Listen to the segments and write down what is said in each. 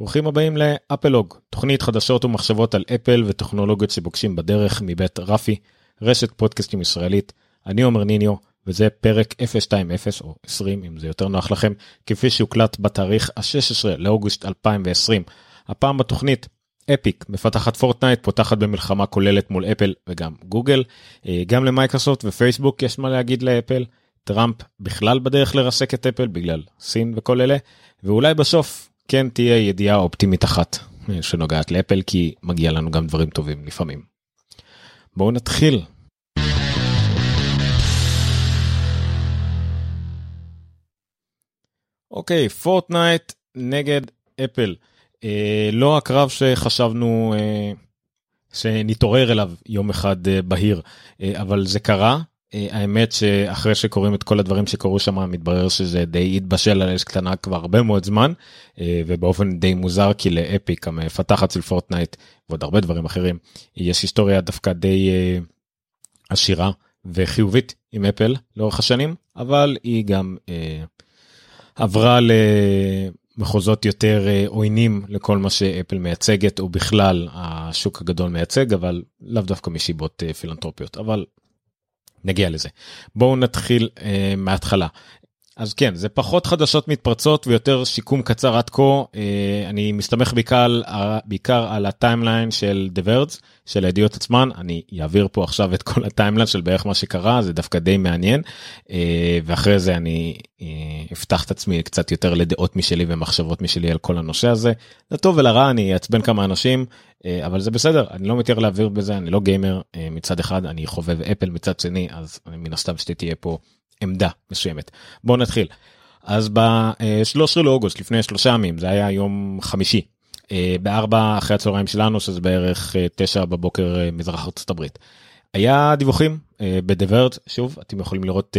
ברוכים הבאים לאפלוג, תוכנית חדשות ומחשבות על אפל וטכנולוגיות שפוגשים בדרך מבית רפי, רשת פודקאסטים ישראלית. אני עומר ניניו, וזה פרק 020 או 20 אם זה יותר נוח לכם, כפי שהוקלט בתאריך ה-16 לאוגוסט 2020. הפעם בתוכנית אפיק מפתחת פורטנייט פותחת במלחמה כוללת מול אפל וגם גוגל אה, גם למייקרוסופט ופייסבוק יש מה להגיד לאפל טראמפ בכלל בדרך לרסק את אפל בגלל סין וכל אלה ואולי בסוף כן תהיה ידיעה אופטימית אחת אה, שנוגעת לאפל כי מגיע לנו גם דברים טובים לפעמים. בואו נתחיל. אוקיי פורטנייט נגד אפל. אה, לא הקרב שחשבנו אה, שנתעורר אליו יום אחד אה, בהיר, אה, אבל זה קרה. אה, האמת שאחרי שקוראים את כל הדברים שקרו שם מתברר שזה די התבשל על אש קטנה כבר הרבה מאוד זמן אה, ובאופן די מוזר כי לאפיק המפתחת של פורטנייט ועוד הרבה דברים אחרים יש היסטוריה דווקא די אה, עשירה וחיובית עם אפל לאורך השנים אבל היא גם אה, עברה למחוזות יותר עוינים לכל מה שאפל מייצגת או בכלל השוק הגדול מייצג אבל לאו דווקא מסיבות אה, פילנטרופיות. אבל נגיע לזה. בואו נתחיל אה, מההתחלה. אז כן זה פחות חדשות מתפרצות ויותר סיכום קצר עד כה. אה, אני מסתמך בעיקר, בעיקר על ה timeline של The Verge של הידיעות עצמן. אני אעביר פה עכשיו את כל ה timeline של בערך מה שקרה זה דווקא די מעניין. אה, ואחרי זה אני אה, אפתח את עצמי קצת יותר לדעות משלי ומחשבות משלי על כל הנושא הזה. לטוב ולרע אני אעצבן כמה אנשים אבל זה בסדר אני לא מתיר להעביר בזה אני לא גיימר מצד אחד אני חובב אפל מצד שני אז מן הסתם שתהיה פה. עמדה מסוימת. בואו נתחיל. אז ב-13 לאוגוסט לפני שלושה ימים זה היה יום חמישי אה, בארבע אחרי הצהריים שלנו שזה בערך אה, תשע בבוקר אה, מזרח ארצות הברית. היה דיווחים ב The Verge שוב אתם יכולים לראות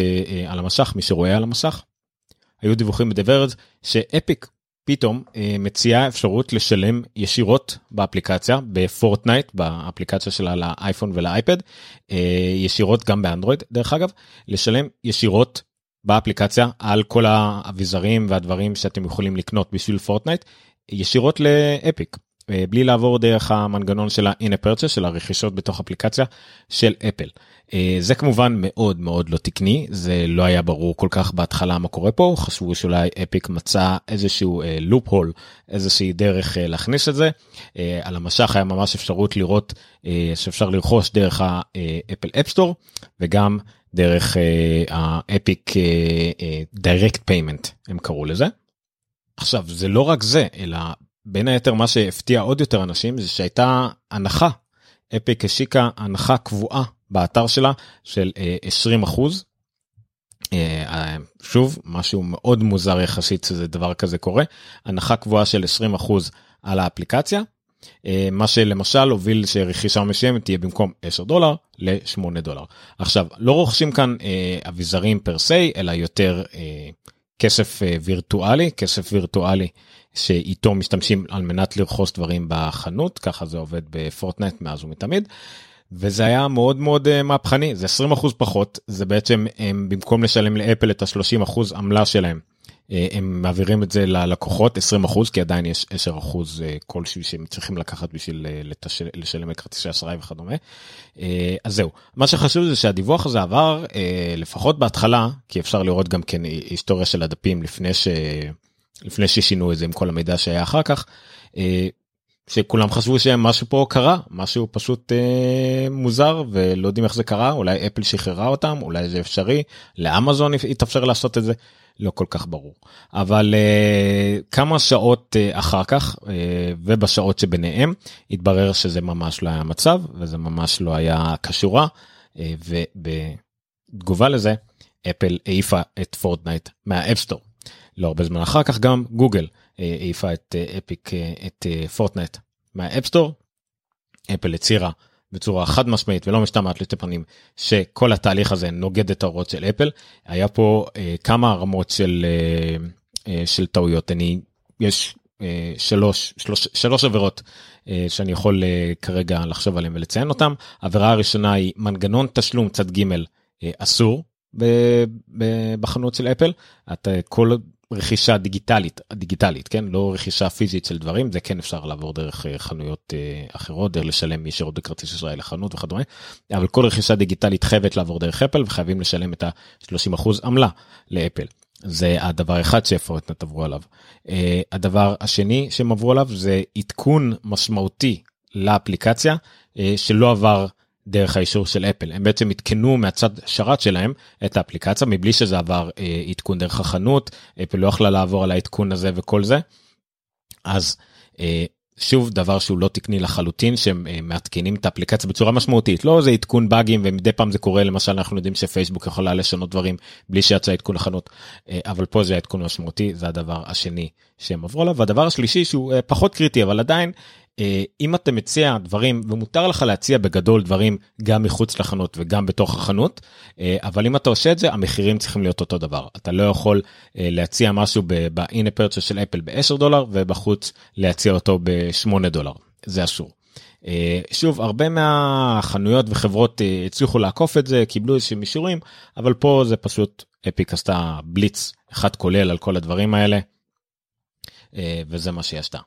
על המסך מי שרואה על המסך. היו דיווחים ב The Verge שאפיק פתאום מציעה אפשרות לשלם ישירות באפליקציה בפורטנייט באפליקציה שלה לאייפון ולאייפד ישירות גם באנדרואיד דרך אגב לשלם ישירות באפליקציה על כל האביזרים והדברים שאתם יכולים לקנות בשביל פורטנייט ישירות לאפיק בלי לעבור דרך המנגנון של ה-in purchase של הרכישות בתוך אפליקציה של אפל. אה, זה כמובן מאוד מאוד לא תקני זה לא היה ברור כל כך בהתחלה מה קורה פה חשבו שאולי אפיק מצא איזשהו לופ uh, הול איזושהי דרך uh, להכניס את זה על המסך היה ממש אפשרות לראות שאפשר לרכוש דרך ה Apple App Store וגם דרך ה Epic direct payment הם קראו לזה. עכשיו זה לא רק זה אלא בין היתר מה שהפתיע עוד יותר אנשים זה שהייתה הנחה אפיק השיקה הנחה קבועה באתר שלה של 20 אה, אחוז. אה, שוב משהו מאוד מוזר יחסית שזה דבר כזה קורה הנחה קבועה של 20 אחוז על האפליקציה. אה, מה שלמשל הוביל שרכישה מסוימת תהיה במקום 10 דולר ל-8 דולר. עכשיו לא רוכשים כאן אביזרים פר סי אלא יותר כסף וירטואלי כסף וירטואלי שאיתו משתמשים על מנת לרכוש דברים בחנות ככה זה עובד בפורטנט מאז ומתמיד. וזה היה מאוד מאוד uh, מהפכני זה 20 אחוז פחות זה בעצם הם במקום לשלם לאפל את ה-30 אחוז עמלה שלהם uh, הם מעבירים את זה ללקוחות 20 אחוז כי עדיין יש 10 אחוז uh, כלשהו שהם צריכים לקחת בשביל לתשל, לשלם את כרטיסי אשראי וכדומה. אז זהו מה שחשוב זה שהדיווח הזה עבר לפחות בהתחלה כי אפשר לראות גם כן היסטוריה של הדפים לפני ש... לפני ששינו את זה עם כל המידע שהיה אחר כך. שכולם חשבו שמשהו פה קרה משהו פשוט אה, מוזר ולא יודעים איך זה קרה אולי אפל שחררה אותם אולי זה אפשרי לאמזון יתאפשר לעשות את זה לא כל כך ברור אבל אה, כמה שעות אה, אחר כך אה, ובשעות שביניהם התברר שזה ממש לא היה מצב וזה ממש לא היה קשורה אה, ובתגובה לזה אפל העיפה את פורטנייט מה App Store לא הרבה זמן אחר כך גם גוגל. העיפה את אפיק את פורטנייט מה App Store. אפל הצהירה בצורה חד משמעית ולא משתמעת לשתי פנים שכל התהליך הזה נוגד את ההוראות של אפל. היה פה אה, כמה רמות של אה, אה, של טעויות. אני יש אה, שלוש שלוש שלוש עבירות אה, שאני יכול אה, כרגע לחשוב עליהם ולציין אותם עבירה הראשונה היא מנגנון תשלום צד ג' אה, אסור בחנות של אפל. אתה כל רכישה דיגיטלית דיגיטלית כן לא רכישה פיזית של דברים זה כן אפשר לעבור דרך חנויות אחרות דרך לשלם ישירות בכרטיס אשראי לחנות וכדומה אבל כל רכישה דיגיטלית חייבת לעבור דרך אפל וחייבים לשלם את ה-30% עמלה לאפל. זה הדבר אחד שפורטנט עברו עליו. Uh, הדבר השני שהם עברו עליו זה עדכון משמעותי לאפליקציה שלא עבר דרך האישור של אפל. הם בעצם עדכנו מהצד שרת שלהם את האפליקציה מבלי שזה עבר uh, עדכון דרך החנות. אפל לא יכלה לעבור על העדכון הזה וכל זה. אז uh, שוב דבר שהוא לא תקני לחלוטין שהם אה, מעדכנים את האפליקציה בצורה משמעותית. לא זה עדכון באגים ומדי פעם זה קורה למשל אנחנו יודעים שפייסבוק יכולה לשנות דברים בלי שיצא עדכון לחנות. אה, אבל פה זה עדכון משמעותי זה הדבר השני שהם עברו עליו. והדבר השלישי שהוא אה, פחות קריטי אבל עדיין אה, אם אתה מציע דברים ומותר לך להציע בגדול דברים גם מחוץ לחנות וגם בתוך החנות אה, אבל אם אתה עושה את זה המחירים צריכים להיות אותו דבר אתה לא יכול אה, להציע משהו ב-in a של אפל ב-10 דולר ובחוץ להציע אותו ב-8 דולר זה אסור. שוב הרבה מהחנויות וחברות הצליחו לעקוף את זה קיבלו איזשהם אישורים אבל פה זה פשוט אפיק עשתה בליץ אחד כולל על כל הדברים האלה וזה מה שהיא עשתה.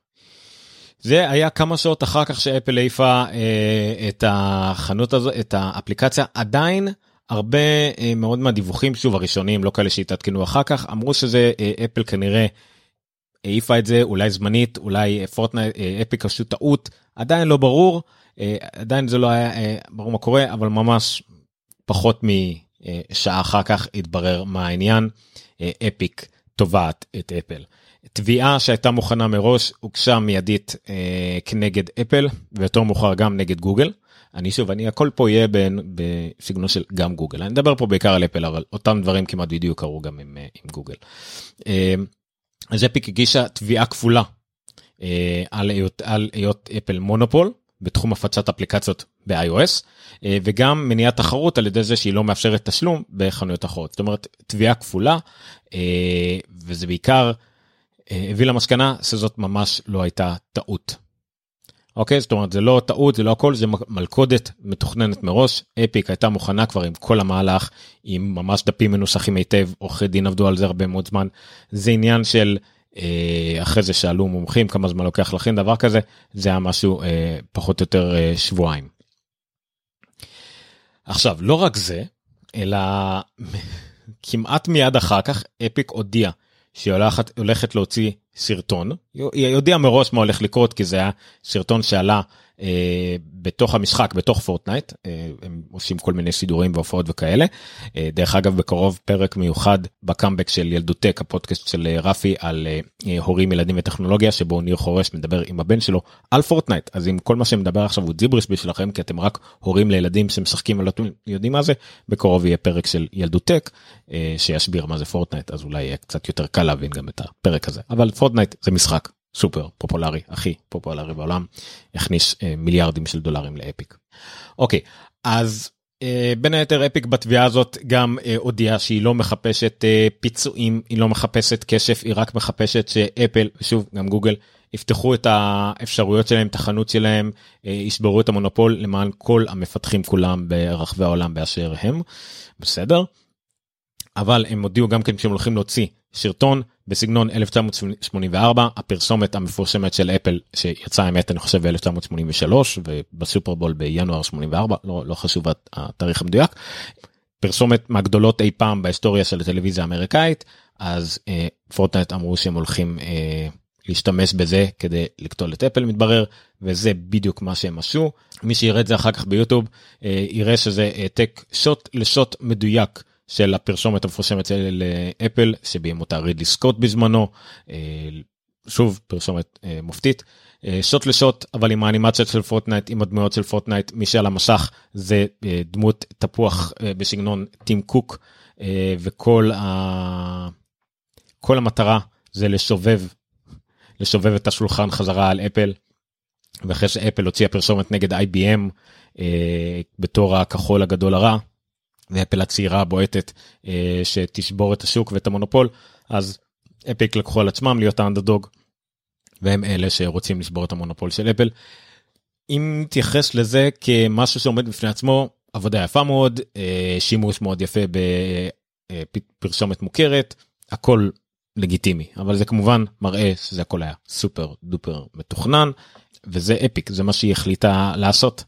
זה היה כמה שעות אחר כך שאפל העיפה אה, את החנות הזו, את האפליקציה, עדיין הרבה אה, מאוד מהדיווחים, שוב הראשונים, לא כאלה שהתעדכנו אחר כך, אמרו שזה אה, אפל כנראה העיפה את זה, אולי זמנית, אולי פורטנייט, אה, אפיק עשו טעות, עדיין לא ברור, אה, עדיין זה לא היה אה, ברור מה קורה, אבל ממש פחות משעה אחר כך התברר מה העניין, אה, אפיק תובעת את אפל. תביעה שהייתה מוכנה מראש הוגשה מיידית אה, כנגד אפל ויותר מאוחר גם נגד גוגל. אני שוב אני הכל פה יהיה בין בסגנון של גם גוגל אני מדבר פה בעיקר על אפל אבל אותם דברים כמעט בדיוק קרו גם עם, אה, עם גוגל. אה, אז אפיק הגישה תביעה כפולה אה, על היות, על היות אפל מונופול בתחום הפצת אפליקציות ב-iOS אה, וגם מניעת תחרות על ידי זה שהיא לא מאפשרת תשלום בחנויות אחרות זאת אומרת תביעה כפולה אה, וזה בעיקר. הביא למסקנה שזאת ממש לא הייתה טעות. אוקיי זאת אומרת זה לא טעות זה לא הכל זה מלכודת מתוכננת מראש אפיק הייתה מוכנה כבר עם כל המהלך עם ממש דפים מנוסחים היטב עורכי דין עבדו על זה הרבה מאוד זמן זה עניין של אה, אחרי זה שאלו מומחים כמה זמן לוקח לכן דבר כזה זה היה משהו אה, פחות או יותר אה, שבועיים. עכשיו לא רק זה אלא כמעט מיד אחר כך אפיק הודיע שהיא הולכת, הולכת להוציא סרטון, היא ידעה מראש מה הולך לקרות כי זה היה סרטון שעלה בתוך המשחק בתוך פורטנייט אה, הם עושים כל מיני סידורים והופעות וכאלה. אה, דרך אגב בקרוב פרק מיוחד בקאמבק של ילדותק הפודקאסט של אה, רפי על אה, אה, הורים ילדים וטכנולוגיה שבו ניר חורש מדבר עם הבן שלו על פורטנייט. אז אם כל מה שמדבר עכשיו הוא ג'יבריש בשבילכם כי אתם רק הורים לילדים שמשחקים ולא יודעים מה זה בקרוב יהיה פרק של ילדותק אה, שיסביר מה זה פורטנייט אז אולי יהיה קצת יותר קל להבין גם את הפרק הזה. אבל פורטנייט זה משחק סופר פופולרי הכי פופולרי בעולם הכניס אה, מיליארדים של דולרים לאפיק. אוקיי אז אה, בין היתר אפיק בתביעה הזאת גם אה, הודיעה שהיא לא מחפשת אה, פיצויים היא לא מחפשת כסף היא רק מחפשת שאפל ושוב גם גוגל יפתחו את האפשרויות שלהם את החנות שלהם אה, ישברו את המונופול למען כל המפתחים כולם ברחבי העולם באשר הם בסדר. אבל הם הודיעו גם כן שהם הולכים להוציא סרטון בסגנון 1984 הפרסומת המפורסמת של אפל שיצאה האמת אני חושב ב-1983 ובסופרבול בינואר 84 לא, לא חשוב התאריך המדויק. פרסומת מהגדולות אי פעם בהיסטוריה של הטלוויזיה האמריקאית אז אה, פורטנט אמרו שהם הולכים אה, להשתמש בזה כדי לקטול את אפל מתברר וזה בדיוק מה שהם עשו מי שיראה את זה אחר כך ביוטיוב אה, יראה שזה העתק שוט לשוט מדויק של הפרסומת המפורסמת של אפל שביים אותה רידלי סקוט בזמנו אה, שוב פרסומת אה, מופתית אה, שוט לשוט אבל עם האנימציה של פורטנייט עם הדמויות של פורטנייט מי שעל המסך זה דמות תפוח בסגנון טים קוק וכל ה... כל המטרה זה לשובב לשובב את השולחן חזרה על אפל. ואחרי שאפל הוציאה פרסומת נגד IBM בתור הכחול הגדול הרע ואפל הצעירה הבועטת אה, שתשבור את השוק ואת המונופול אז אפיק לקחו על עצמם להיות האנדרדוג והם אלה שרוצים לשבור את המונופול של אפל. אם נתייחס לזה כמשהו שעומד בפני עצמו עבודה יפה מאוד אה, שימוש מאוד יפה בפרסומת מוכרת הכל לגיטימי אבל זה כמובן מראה שזה הכל היה super duper מתוכנן וזה אפיק זה מה שהיא החליטה לעשות.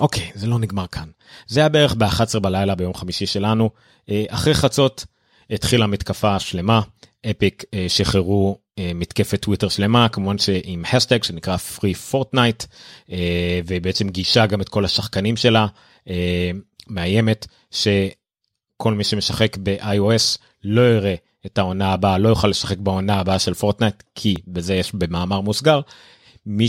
אוקיי זה לא נגמר כאן. זה היה בערך ב-11 בלילה ביום חמישי שלנו. אה, אחרי חצות התחילה מתקפה שלמה. אפיק אה, שחררו אה, מתקפת טוויטר שלמה כמובן שעם האשטג שנקרא free fortnite ובעצם גייסה גם את כל השחקנים שלה מאיימת שכל מי שמשחק ב-iOS לא יראה את העונה הבאה לא יוכל לשחק בעונה הבאה של פורטנייט כי בזה יש במאמר מוסגר. מי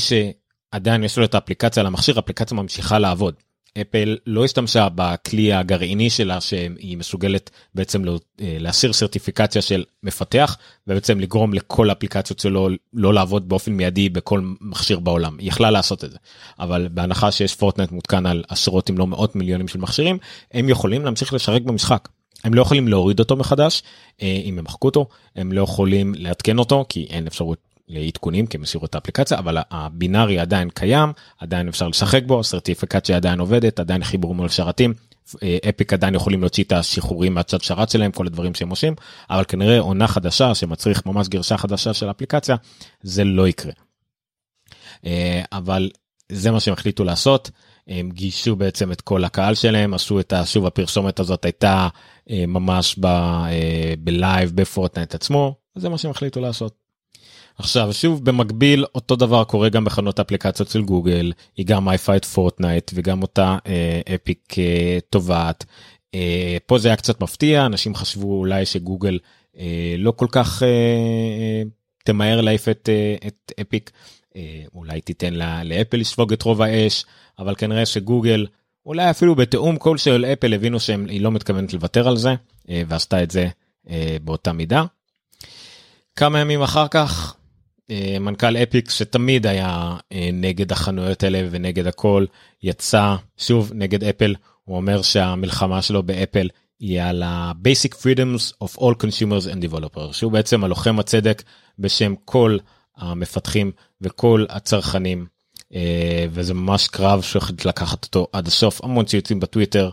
שעדיין יש לו את האפליקציה על המכשיר אפליקציה ממשיכה לעבוד. אפל לא השתמשה בכלי הגרעיני שלה שהיא מסוגלת בעצם לא, אה, להסיר סרטיפיקציה של מפתח ובעצם לגרום לכל האפליקציות שלו לא לעבוד באופן מיידי בכל מכשיר בעולם היא יכלה לעשות את זה אבל בהנחה שיש פורטנט מותקן על עשרות אם לא מאות מיליונים של מכשירים הם יכולים להמשיך לשחק במשחק. הם לא יכולים להוריד אותו מחדש אה, אם הם מחקו אותו הם לא יכולים לעדכן אותו כי אין אפשרות לעדכונים כי הם הסירו את האפליקציה אבל הבינארי עדיין קיים עדיין אפשר לשחק בו סרטיפיקציה עדיין עובדת עדיין חיבור מול שרתים אפיק עדיין יכולים להוציא את השחרורים מהצד שרת שלהם כל הדברים שהם עושים אבל כנראה עונה חדשה שמצריך ממש גרשה חדשה של אפליקציה זה לא יקרה. אה, אבל זה מה שהם החליטו לעשות הם גייסו בעצם את כל הקהל שלהם עשו את שוב הפרסומת הזאת הייתה אה, ממש אה, ב live בפורטנייט עצמו זה מה שהם החליטו לעשות. עכשיו שוב במקביל אותו דבר קורה גם בחנות אפליקציות של גוגל היא גם מעיפה את פורטנייט וגם אותה אה, אפיק אה, תובעת. אה, פה זה היה קצת מפתיע אנשים חשבו אולי שגוגל אה, לא כל כך אה, אה, תמהר להעיף את, אה, את אפיק אה, אולי תיתן לה, לאפל לספוג את רוב האש אבל כנראה שגוגל אולי אפילו בתיאום כלשהו של אפל הבינו שהיא לא מתכוונת לוותר על זה אה, ועשתה את זה אה, באותה מידה. כמה ימים אחר כך מנכ"ל אפיק שתמיד היה אה, נגד החנויות האלה ונגד הכל יצא שוב נגד אפל הוא אומר שהמלחמה שלו באפל היא על ה-basic freedoms of all consumers and developers שהוא בעצם הלוחם הצדק בשם כל המפתחים וכל הצרכנים אה, וזה ממש קרב שהחליט לקחת אותו עד הסוף. המון ציוצים בטוויטר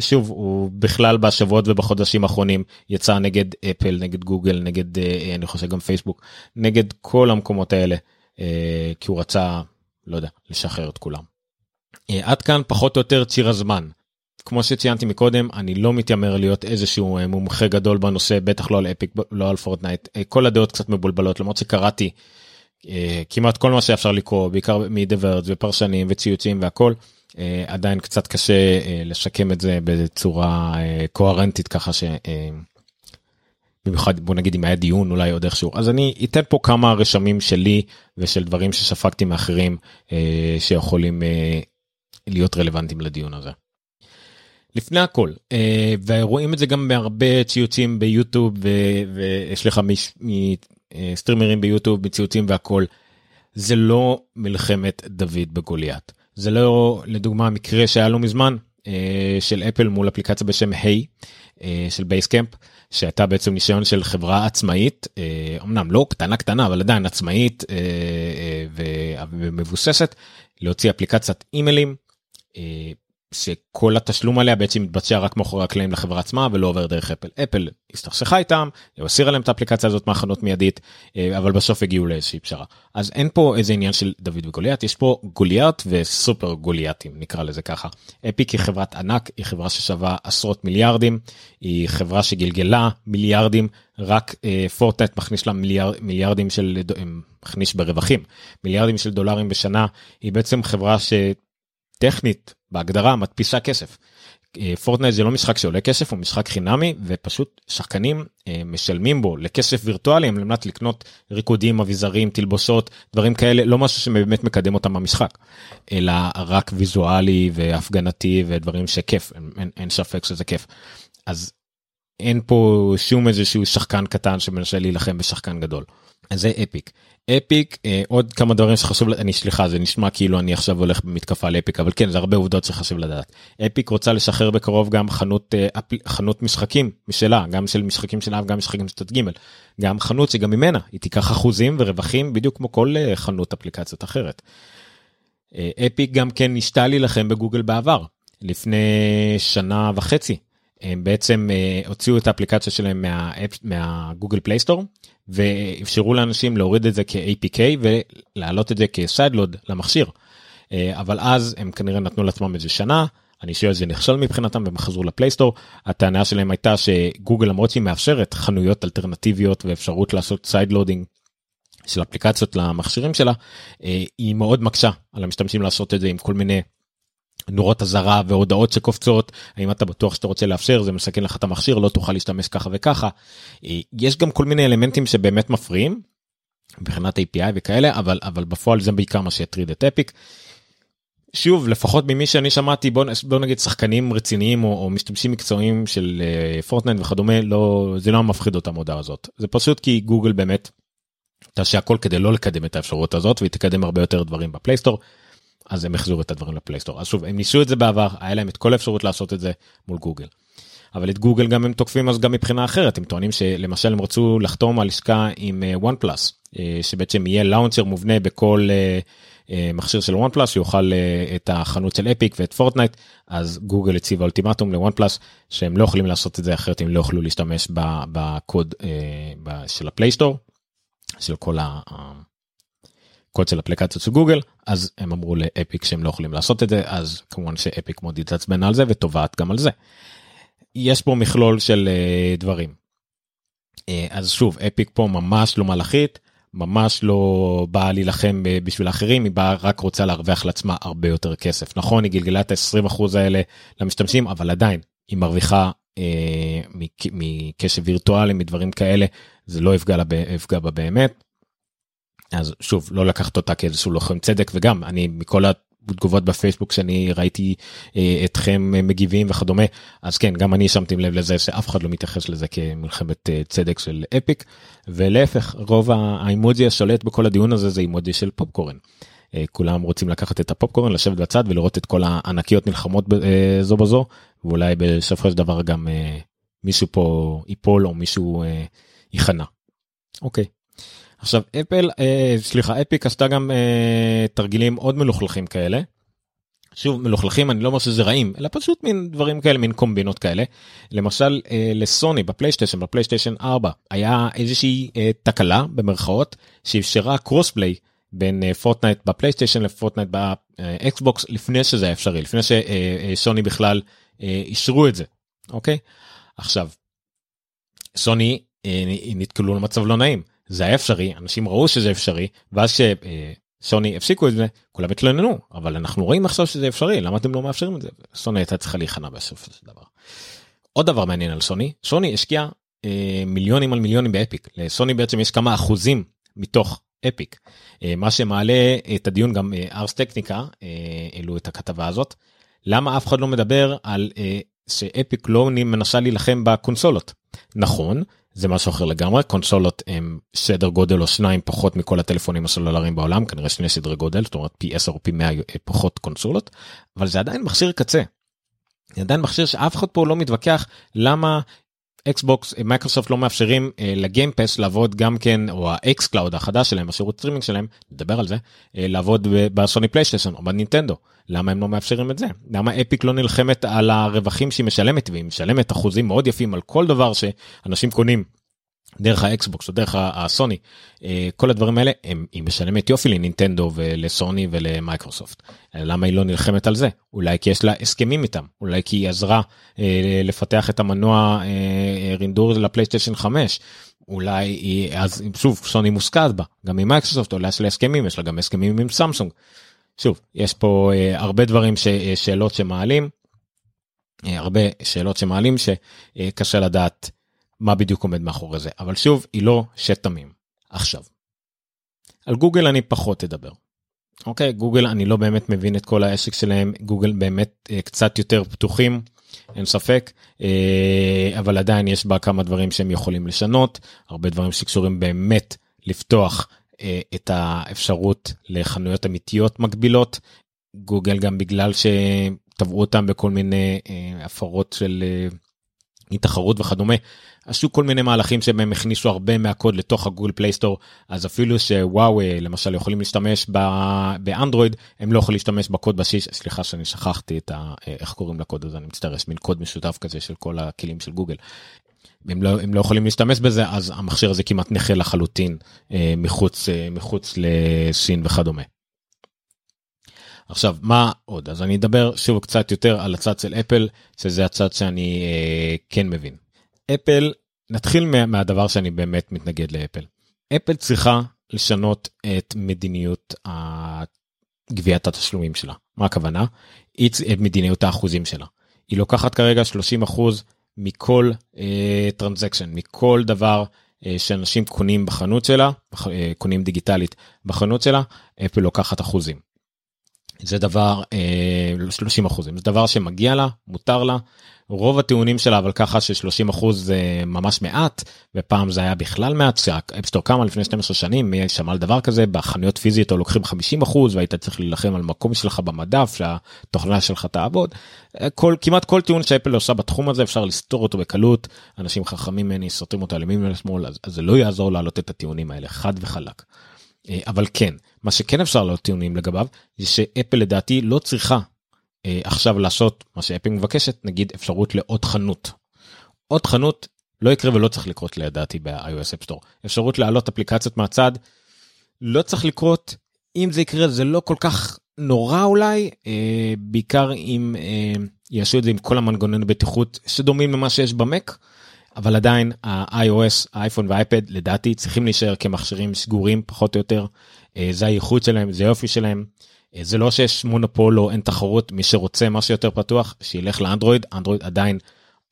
שוב הוא בכלל בשבועות ובחודשים האחרונים יצא נגד אפל נגד גוגל נגד אה, אני חושב גם פייסבוק נגד כל המקומות האלה אה, כי הוא רצה לא יודע לשחרר את כולם. אה, עד כאן פחות או יותר ציר הזמן. כמו שציינתי מקודם אני לא מתיימר להיות איזשהו מומחה גדול בנושא בטח לא על אפיק לא על פורטנייט כל הדעות קצת מבולבלות למרות שקראתי כמעט כל מה שאפשר לקרוא בעיקר מדברד ופרשנים וציוצים והכל. אה, עדיין קצת קשה אה, לשקם את זה בצורה אה, קוהרנטית ככה ש... במיוחד בוא נגיד אם היה דיון אולי עוד איכשהו. אז אני אתן פה כמה רשמים שלי ושל דברים שספגתי מאחרים אה, שיכולים אה, להיות רלוונטיים לדיון הזה. לפני הכל אה, ורואים את זה גם בהרבה ציוצים ביוטיוב ויש לך מ streamers ביוטיוב מציוצים והכל. זה לא מלחמת דוד בגוליית זה לא לדוגמה מקרה שהיה לא מזמן אה, של אפל מול אפליקציה בשם Hey אה, של בייסקאמפ שהייתה בעצם ניסיון של חברה עצמאית אה, אמנם לא קטנה קטנה אבל עדיין עצמאית ומבוססת להוציא אפליקציית אימיילים. אה, שכל התשלום עליה בעצם מתבצע רק מאחורי הקלעים לחברה עצמה ולא עובר דרך אפל. אפל הסתכסכה איתם, הסירה להם את האפליקציה הזאת מהכנות מיידית, אה, אבל בסוף הגיעו לאיזושהי פשרה. אז אין פה איזה עניין של דוד וגוליית, יש פה גוליית וסופר גולייתים נקרא לזה ככה. אפיק היא חברת ענק, היא חברה ששווה עשרות מיליארדים, היא חברה שגלגלה מיליארדים, רק אה, פורטנט מכניס לה מיליאר, מיליארדים של, מכניס ברווחים, מיליארדים של דולרים בשנה, היא בעצם חברה ש... טכנית בהגדרה מדפיסה כסף. פורטנייט זה לא משחק שעולה כסף הוא משחק חינמי ופשוט שחקנים אה, משלמים בו לכסף וירטואלי על מנת לקנות ריקודים אביזרים תלבושות דברים כאלה לא משהו שבאמת מקדם אותם במשחק אלא רק ויזואלי והפגנתי ודברים שכיף אין, אין, אין ספק שזה כיף. אז אין פה שום איזשהו שחקן קטן שמנסה להילחם בשחקן גדול. זה אפיק. אפיק אה, עוד כמה דברים שחשוב אני סליחה זה נשמע כאילו אני עכשיו הולך במתקפה לאפיק אבל כן זה הרבה עובדות שחשוב לדעת. אפיק רוצה לשחרר בקרוב גם חנות אה, חנות משחקים משלה גם של משחקים שלה וגם משחקים של צד גם חנות שגם ממנה היא תיקח אחוזים ורווחים בדיוק כמו כל אה, חנות אפליקציות אחרת. אה, אפיק גם כן ניסתה להילחם בגוגל בעבר לפני שנה וחצי הם בעצם uh, הוציאו את האפליקציה שלהם מה-Google Play Store ואפשרו לאנשים להוריד את זה כ-APK ולהעלות את זה כ sideload למכשיר. אה, אבל אז הם כנראה נתנו לעצמם איזה שנה אני חושב שזה נכשל מבחינתם והם חזרו ל Play Store הטענה שלהם הייתה שגוגל למרות שהיא מאפשרת חנויות אלטרנטיביות ואפשרות לעשות sideloading של אפליקציות למכשירים שלה אה, היא מאוד מקשה על המשתמשים לעשות את זה עם כל מיני נורות אזהרה והודעות שקופצות האם אתה בטוח שאתה רוצה לאפשר זה מסכן לך את המכשיר לא תוכל להשתמש ככה וככה. אה, יש גם כל מיני אלמנטים שבאמת מפריעים מבחינת API וכאלה אבל אבל בפועל זה בעיקר מה שיטריד את Epic. שוב לפחות ממי שאני שמעתי בוא, בוא נגיד שחקנים רציניים או, או משתמשים מקצועיים של Fortnite אה, וכדומה לא זה לא מפחיד אותם ההודעה הזאת זה פשוט כי גוגל באמת תעשה הכל כדי לא לקדם את האפשרות הזאת והיא תקדם הרבה יותר דברים ב Play Store. אז הם יחזירו את הדברים ל Play Store אז שוב הם ניסו את זה בעבר היה להם את כל האפשרות לעשות את זה מול גוגל. אבל את גוגל גם הם תוקפים אז גם מבחינה אחרת הם טוענים שלמשל הם רצו לחתום על עסקה עם One אה, Plus אה, שבעצם יהיה launcher מובנה בכל אה, מכשיר של OnePlus שיוכל את החנות של Epic ואת Fortnite אז גוגל הציבה אולטימטום ל OnePlus שהם לא יכולים לעשות את זה אחרת הם לא יוכלו להשתמש בקוד של ה Play Store של כל הקוד של אפליקציות של גוגל אז הם אמרו ל Epic שהם לא יכולים לעשות את זה אז כמובן ש Epic מאוד התעצבן על זה ותובעת גם על זה. יש פה מכלול של uh, דברים. Uh, אז שוב אפיק פה ממש לא מלאכית ממש לא באה להילחם uh, בשביל האחרים היא באה רק רוצה להרוויח לעצמה הרבה יותר כסף נכון היא גלגלה את ה-20% האלה למשתמשים אבל עדיין היא מרוויחה אה, מקשב וירטואלי מדברים כאלה זה לא יפגע בה באמת. אז שוב לא לקחת אותה כאיזשהו לוחם צדק וגם אני מכל התגובות בפייסבוק שאני ראיתי אה, אתכם מגיבים וכדומה אז כן גם אני שמתי לב לזה שאף אחד לא מתייחס לזה כמלחמת אה, צדק של אפיק ולהפך רוב האימוג'י השולט בכל הדיון הזה זה אימוג'י של פופקורן. אה, כולם רוצים לקחת את הפופקורן לשבת בצד ולראות את כל הענקיות נלחמות אה, זו בזו ואולי בסופו של דבר גם אה, מישהו פה ייפול או מישהו ייכנע. אוקיי. עכשיו אפל סליחה Epic עשתה גם תרגילים עוד מלוכלכים כאלה. שוב מלוכלכים אני לא אומר שזה רעים אלא פשוט מין דברים כאלה מין קומבינות כאלה. למשל לסוני בפלייסטיישן בפלייסטיישן 4 היה איזושהי תקלה במרכאות שאפשרה cross-play בין Fortnite אה, בפלייסטיישן ל Fortnite באקסבוקס לפני שזה היה אפשרי לפני שסוני בכלל אה, אישרו את זה אוקיי? עכשיו סוני אה, נתקלו למצב לא נעים זה היה אפשרי אנשים ראו שזה אפשרי ואז שסוני הפסיקו את זה כולם התלוננו אבל אנחנו רואים עכשיו שזה אפשרי למה אתם לא מאפשרים את זה סוני הייתה צריכה להיכנע בסופו של דבר. עוד דבר מעניין על סוני סוני השקיעה מיליונים על מיליונים באפיק לסוני בעצם יש כמה אחוזים מתוך אפיק. אה, מה שמעלה את הדיון גם אה, ארס טקניקה אה, העלו את הכתבה הזאת. למה אף אחד לא מדבר על ש Epic לא מנסה להילחם בקונסולות. נכון זה משהו אחר לגמרי קונסולות הם סדר גודל או שניים פחות מכל הטלפונים הסלולריים בעולם כנראה שני סדרי גודל זאת אומרת פי 10 או פי 100 פחות קונסולות אבל זה עדיין מכשיר קצה. זה עדיין מכשיר שאף אחד פה לא מתווכח למה אקסבוקס מייקרוסופט לא מאפשרים אה, ל Game Pass לעבוד גם כן או ה xCloud החדש שלהם השירות סטרימינג שלהם נדבר על זה אה, לעבוד בסוני פלייסטיישן או בנינטנדו למה הם לא מאפשרים את זה? למה Epic לא נלחמת על הרווחים שהיא משלמת והיא משלמת אחוזים מאוד יפים על כל דבר שאנשים קונים דרך האקסבוקס או דרך הסוני אה, כל הדברים האלה הם היא משלמת יופי לנינטנדו ולסוני ולמייקרוסופט. למה היא לא נלחמת על זה? אולי כי יש לה הסכמים איתם. אולי כי היא עזרה אה, לפתח את המנוע אה, רינדור לפלייסטיישן 5 אולי היא אז שוב סוני מושקעת בה. גם עם מייקרוסופט אולי יש לה הסכמים יש לה גם הסכמים עם סמסונג. שוב יש פה הרבה דברים ששאלות שמעלים הרבה שאלות שמעלים שקשה לדעת מה בדיוק עומד מאחורי זה אבל שוב היא לא שת תמים. עכשיו. על גוגל אני פחות אדבר. אוקיי גוגל אני לא באמת מבין את כל העסק שלהם גוגל באמת אה, קצת יותר פתוחים אין ספק אבל עדיין יש בה כמה דברים שהם יכולים לשנות הרבה דברים שקשורים באמת לפתוח את האפשרות לחנויות אמיתיות מקבילות גוגל גם בגלל שתבעו אותם בכל מיני הפרות של אי תחרות וכדומה עשו כל מיני מהלכים שהם הכניסו הרבה מהקוד לתוך ה-Google Play Store אז אפילו שוואווי למשל יכולים להשתמש באנדרואיד הם לא יכולים להשתמש בקוד בשיש סליחה שאני שכחתי את ה... איך קוראים לקוד הזה אני מצטער יש מין קוד משותף כזה של כל הכלים של גוגל. הם לא, הם לא יכולים להשתמש בזה אז המכשיר הזה כמעט נכה לחלוטין אה, מחוץ אה, מחוץ לסין וכדומה. עכשיו מה עוד אז אני אדבר שוב קצת יותר על הצד של אפל שזה הצד שאני אה, כן מבין. אפל נתחיל מה, מהדבר שאני באמת מתנגד לאפל. אפל צריכה לשנות את מדיניות גביית התשלומים שלה מה הכוונה? את מדיניות האחוזים שלה. היא לוקחת כרגע 30 אחוז מכל transaction אה, מכל דבר אה, שאנשים קונים בחנות שלה אה, קונים דיגיטלית בחנות שלה אפל לוקחת אחוזים. זה דבר אה, 30 אחוזים זה דבר שמגיע לה מותר לה רוב הטיעונים שלה אבל ככה ש30 אחוז זה ממש מעט ופעם זה היה בכלל מעט שה App Store קמה לפני 12 שנים מי שמע על דבר כזה בחנויות פיזיות או לוקחים 50 אחוז והיית צריך להילחם על מקום שלך במדף שהתוכנה שלך תעבוד. כל כמעט כל טיעון שאפל עושה בתחום הזה אפשר לסתור אותו בקלות אנשים חכמים ממני סותרים אותו על ימין ולשמאל אז, אז זה לא יעזור להעלות את הטיעונים האלה חד וחלק. אה, אבל כן מה שכן אפשר להעלות טיעונים לגביו זה שאפל לדעתי לא צריכה עכשיו לעשות מה שאפל מבקשת נגיד אפשרות לעוד חנות. עוד חנות לא יקרה ולא צריך לקרות לדעתי ב-iOS App Store אפשרות להעלות אפליקציות מהצד לא צריך לקרות אם זה יקרה זה לא כל כך נורא אולי אה, בעיקר אם אה, יעשו את זה עם כל המנגנוני בטיחות שדומים למה שיש במק אבל עדיין ה-iOS האייפון והאייפד לדעתי צריכים להישאר כמכשירים סגורים פחות או יותר אה, זה הייחוד שלהם זה יופי שלהם. אה, זה לא שיש מונופול או אין תחרות מי שרוצה משהו יותר פתוח שילך לאנדרואיד. אנדרואיד עדיין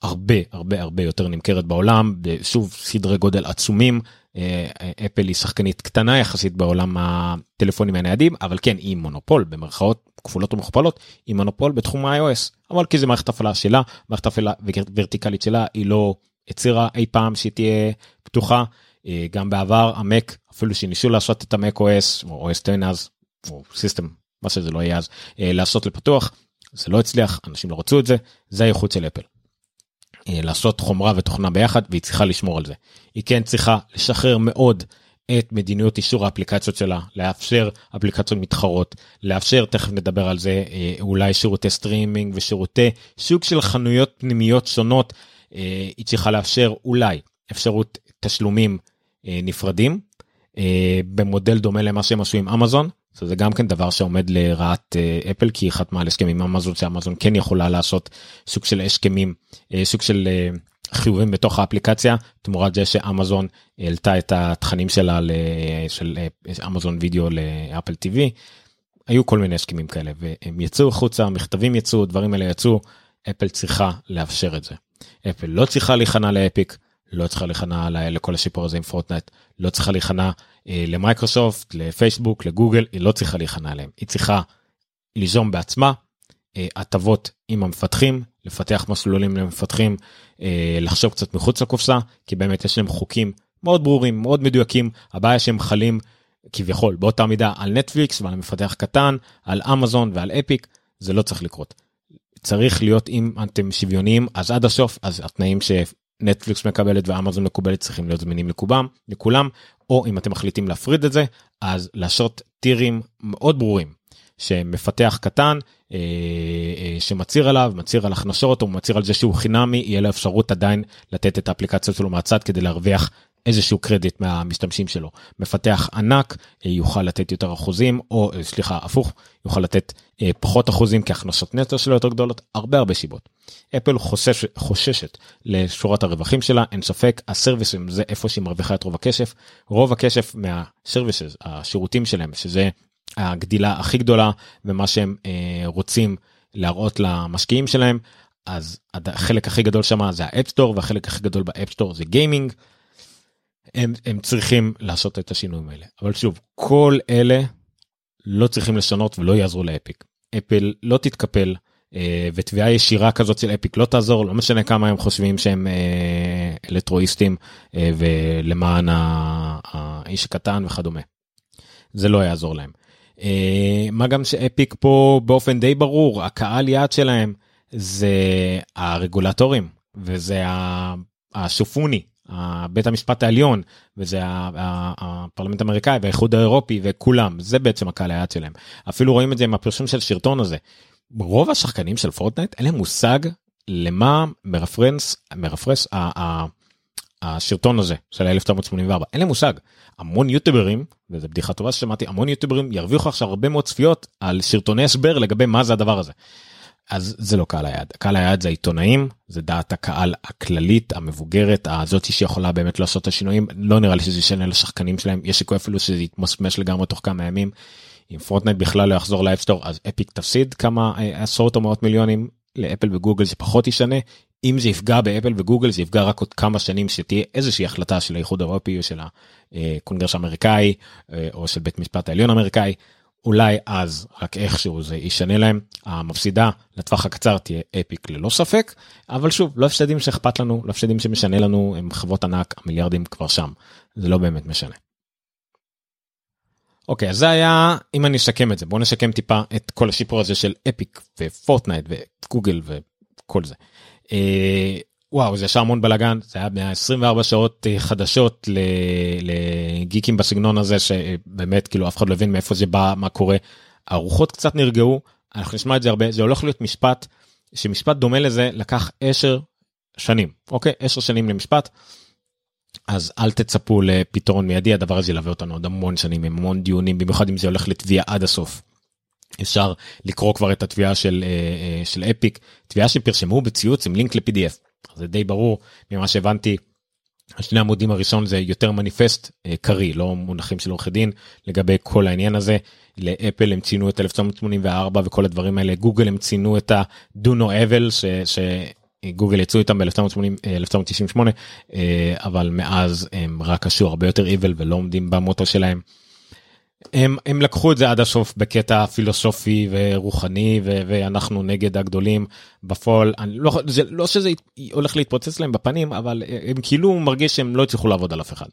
הרבה הרבה הרבה יותר נמכרת בעולם. שוב סדרי גודל עצומים. אה, אפל היא שחקנית קטנה יחסית בעולם הטלפונים הניידים אבל כן היא מונופול במרכאות כפולות ומכופלות היא מונופול בתחום ה-iOS. אבל כי זה מערכת הפעלה שלה מערכת הפעלה ורטיקלית שלה היא לא הצהירה אי פעם שהיא תהיה פתוחה. אה, גם בעבר המק אפילו שניסו לעשות את המק OS או OS 10 אז או סיסטם מה שזה לא יהיה אז אה, לעשות לפתוח זה לא הצליח אנשים לא רצו את זה זה האיכות של אפל. אה, לעשות חומרה ותוכנה ביחד והיא צריכה לשמור על זה. היא כן צריכה לשחרר מאוד את מדיניות אישור האפליקציות שלה לאפשר אפליקציות מתחרות לאפשר תכף נדבר על זה אה, אולי שירותי סטרימינג ושירותי שוק של חנויות פנימיות שונות היא צריכה לאפשר אולי אפשרות תשלומים נפרדים במודל דומה למה שהם עשו עם אמזון זה גם כן דבר שעומד לרעת אה, אפל כי היא חתמה על הסכם עם אמזון שאמזון כן יכולה לעשות סוג של הסכמים אה, סוג של אה, חיובים בתוך האפליקציה תמורת זה שאמזון העלתה את התכנים שלה של Amazon Video ל Apple TV. היו כל מיני הסכמים כאלה והם יצאו החוצה מכתבים יצאו דברים האלה יצאו אפל צריכה לאפשר את זה. אפל לא צריכה להיכנע ל Epic לא צריכה להיכנע לכל השיפור הזה עם Fortnite לא צריכה להיכנע אה, למייקרוסופט לפייסבוק לגוגל היא לא צריכה להיכנע להם היא צריכה ליזום בעצמה אה, הטבות עם המפתחים לפתח מסלולים למפתחים אה, לחשוב קצת מחוץ לקופסה כי באמת יש להם חוקים מאוד ברורים מאוד מדויקים הבעיה שהם חלים כביכול באותה מידה על נטפליקס ועל מפתח קטן על אמזון ועל אפיק זה לא צריך לקרות. צריך להיות אם אתם שוויוניים אז עד הסוף אז התנאים נטפליקס מקבלת ואמזון מקובלת צריכים להיות זמינים לכולם לכולם או אם אתם מחליטים להפריד את זה אז לעשות טירים מאוד ברורים שמפתח קטן אה, אה, שמצהיר עליו מצהיר על הכנסות או מצהיר על זה שהוא חינמי יהיה לו אפשרות עדיין לתת את האפליקציות שלו מהצד כדי להרוויח איזשהו קרדיט מהמשתמשים שלו. מפתח ענק אה, יוכל לתת יותר אחוזים או אה, סליחה הפוך יוכל לתת אה, פחות אחוזים כי הכנסות נטו שלו יותר גדולות הרבה הרבה סיבות. אפל חושש, חוששת לשורת הרווחים שלה אין ספק הסרוויסים זה איפה שהיא מרוויחה את רוב הכסף רוב הכסף מה services השירותים שלהם שזה הגדילה הכי גדולה ומה שהם אה, רוצים להראות למשקיעים שלהם אז החלק הכי גדול שם זה ה App Store והחלק הכי גדול ב App Store זה גיימינג. הם, הם צריכים לעשות את השינויים האלה אבל שוב כל אלה לא צריכים לשנות ולא יעזרו לאפיק אפל לא תתקפל אה, ותביעה ישירה כזאת של אפיק לא תעזור לא משנה כמה הם חושבים שהם אה, אלטרואיסטים אה, ולמען האיש הקטן וכדומה. זה לא יעזור להם. מה גם שאפיק פה באופן די ברור הקהל יעד שלהם זה הרגולטורים וזה השופוני, בית המשפט העליון, וזה הפרלמנט האמריקאי והאיחוד האירופי וכולם, זה בעצם הקהל היעד שלהם. אפילו רואים את זה עם הפרסום של סרטון הזה. רוב השחקנים של פורטנייט אין להם מושג למה מרפרנס, מרפרס הסרטון הזה של 1984 אין להם מושג המון יוטיוברים וזו בדיחה טובה ששמעתי המון יוטיוברים ירוויחו עכשיו הרבה מאוד צפיות על סרטוני הסבר לגבי מה זה הדבר הזה. אז זה לא קהל היעד. קהל היעד זה העיתונאים זה דעת הקהל הכללית המבוגרת הזאתי שיכולה באמת לעשות את השינויים. לא נראה לי שזה ישנה לשחקנים שלהם יש סיכוי אפילו שזה יתמסמס לגמרי תוך כמה ימים. אם פורטנייט בכלל לא יחזור ל App Store אז אפיק תפסיד כמה אה, עשרות או מאות מיליונים לאפל וגוגל זה פחות ישנה. אם זה יפגע באפל וגוגל זה יפגע רק עוד כמה שנים שתהיה איזושהי החלטה של האיחוד האירופי או של הקונגרס האמריקאי אה, או של בית משפט העליון האמריקאי אולי אז רק איכשהו זה ישנה להם המפסידה לטווח הקצר תהיה אפיק ללא ספק אבל שוב לא הפסדים שאכפת לנו לא הפסדים שמשנה לנו הם חברות ענק המיליארדים כבר שם זה לא באמת משנה. אוקיי אז זה היה אם אני אסכם את זה בוא נשקם טיפה את כל הסיפור הזה של אפיק ופורטנייט וגוגל וכל זה. וואו זה ישר המון בלאגן זה היה 24 שעות אה, חדשות לגיקים בסגנון הזה שבאמת כאילו אף אחד לא הבין מאיפה זה בא מה קורה. הרוחות קצת נרגעו אנחנו נשמע את זה הרבה זה הולך להיות משפט שמשפט דומה לזה לקח 10 שנים אוקיי 10 שנים למשפט. אז אל תצפו לפתרון מיידי הדבר הזה ילווה אותנו עוד המון שנים עם המון דיונים במיוחד אם זה הולך לתביעה עד הסוף. אפשר לקרוא כבר את התביעה של, אה, אה, של אפיק, תביעה שפרשמו בציוץ עם לינק ל-PDF. זה די ברור ממה שהבנתי. השני עמודים הראשון זה יותר מניפסט אה, קריא לא מונחים של עורכי דין לגבי כל העניין הזה לאפל הם ציינו את 1984 וכל הדברים האלה גוגל הם ציינו את ה-do no evil שגוגל יצאו איתם ב-1998 אבל מאז הם רק עשו הרבה יותר evil ולא עומדים במוטו שלהם. הם, הם לקחו את זה עד הסוף בקטע פילוסופי ורוחני ו, ואנחנו נגד הגדולים בפועל אני לא זה לא שזה הולך להתפוצץ להם בפנים אבל הם כאילו מרגיש שהם לא הצליחו לעבוד על אף אחד.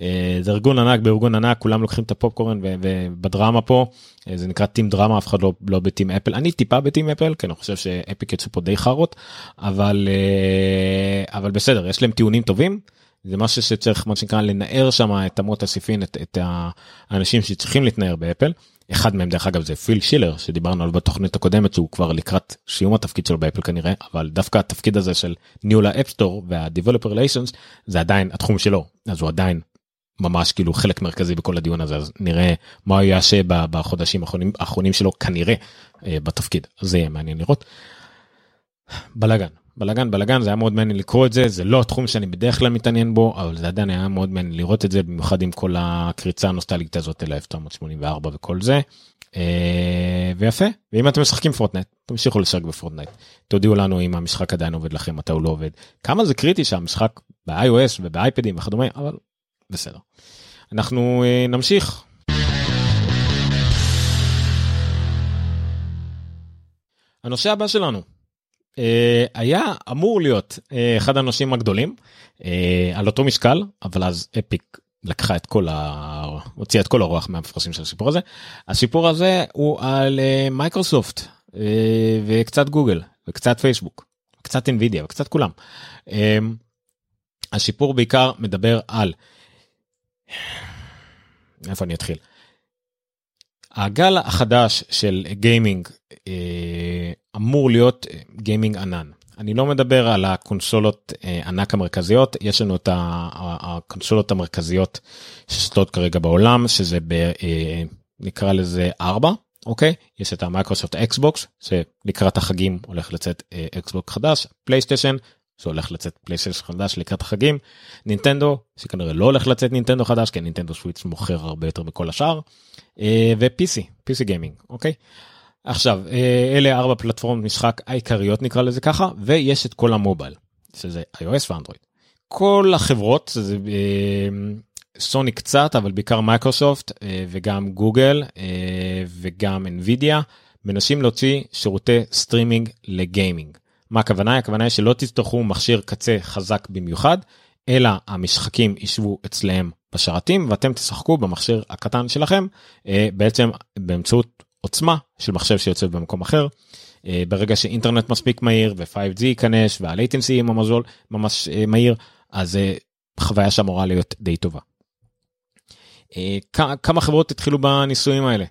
אה, זה ארגון ענק בארגון ענק כולם לוקחים את הפופקורן ובדרמה פה אה, זה נקרא טים דרמה אף אחד לא, לא בטים אפל אני טיפה בטים אפל כי אני חושב שאפיק יצאו פה די חארות אבל אה, אבל בסדר יש להם טיעונים טובים. זה משהו שצריך מה שנקרא לנער שם את אמות הסיפין את, את האנשים שצריכים להתנער באפל. אחד מהם דרך אגב זה פיל שילר שדיברנו עליו בתוכנית הקודמת שהוא כבר לקראת סיום התפקיד שלו באפל כנראה אבל דווקא התפקיד הזה של ניהול ה App Store וה-Developer Relations זה עדיין התחום שלו אז הוא עדיין ממש כאילו חלק מרכזי בכל הדיון הזה אז נראה מה הוא יעשה בחודשים האחרונים, האחרונים שלו כנראה אה, בתפקיד זה יהיה מעניין לראות. בלאגן בלאגן בלאגן זה היה מאוד מעניין לקרוא את זה זה לא התחום שאני בדרך כלל מתעניין בו אבל זה עדיין היה מאוד מעניין לראות את זה במיוחד עם כל הקריצה הנוסטלגית הזאת אל 1984 וכל זה. אה, ויפה ואם אתם משחקים פורטנייט תמשיכו לשחק בפורטנייט תודיעו לנו אם המשחק עדיין עובד לכם מתי הוא לא עובד כמה זה קריטי שהמשחק ב-iOS ובאייפדים וכדומה אבל בסדר. אנחנו אה, נמשיך. הנושא הבא שלנו היה אמור להיות אה, אחד האנשים הגדולים אה, על אותו משקל אבל אז אפיק לקחה את כל ה... הוציאה את כל הרוח מהמפרשים של הסיפור הזה. הסיפור הזה הוא על מייקרוסופט וקצת גוגל וקצת פייסבוק קצת אנבידיה וקצת כולם. הסיפור בעיקר מדבר על איפה אני אתחיל. הגל החדש של גיימינג אה, אמור להיות גיימינג ענן. אני לא מדבר על הקונסולות אה, ענק המרכזיות יש לנו את הקונסולות המרכזיות ששולטות כרגע בעולם שזה ב, אה, נקרא לזה 4 אוקיי יש את המייקרוסופט אקסבוקס שלקראת החגים הולך לצאת אקסבוקס חדש פלייסטיישן שהולך לצאת פלייסטיישן חדש לקראת החגים נינטנדו שכנראה לא הולך לצאת נינטנדו חדש כי נינטנדו Switch מוכר הרבה יותר מכל השאר ו- PC PC gaming אוקיי. עכשיו אה, אלה ארבע פלטפורמות משחק העיקריות נקרא לזה ככה ויש את כל המובייל שזה iOS ואנדרואיד. כל החברות זה אה, סוני קצת אבל בעיקר מייקרוסופט אה, וגם גוגל וגם אנבידיה מנסים להוציא שירותי סטרימינג לגיימינג. מה הכוונה? הכוונה היא שלא תצטרכו מכשיר קצה חזק במיוחד אלא המשחקים ישבו אצלם בשרתים ואתם תשחקו במכשיר הקטן שלכם בעצם באמצעות עוצמה של מחשב שיושב במקום אחר. ברגע שאינטרנט מספיק מהיר ו-5G ייכנס וה-latency ממש ממש מהיר אז חוויה שאמורה להיות די טובה. כמה חברות התחילו בניסויים האלה.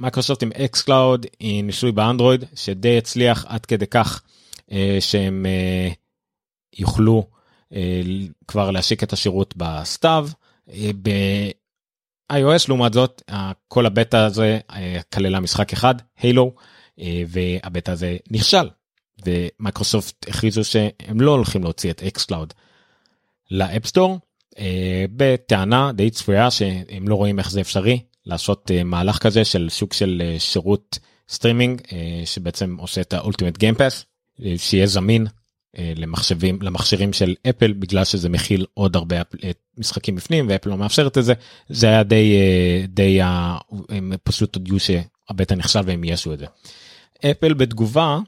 מייקרוסופט עם xCloud עם ניסוי באנדרואיד שדי הצליח עד כדי כך שהם יוכלו כבר להשיק את השירות בסתיו. ב-iOS לעומת זאת כל הבטא הזה כללה משחק אחד הילו והבטא הזה נכשל. ומייקרוסופט הכריזו שהם לא הולכים להוציא את xCloud ל App Store בטענה די צפויה שהם לא רואים איך זה אפשרי לעשות מהלך כזה של שוק של שירות סטרימינג שבעצם עושה את ה Ultimate Game Pass שיהיה זמין למחשבים למכשירים של אפל בגלל שזה מכיל עוד הרבה משחקים בפנים ואפל לא מאפשרת את זה זה היה די די הם פשוט הודיעו שהבטא נכשל והם ישו את זה. אפל בתגובה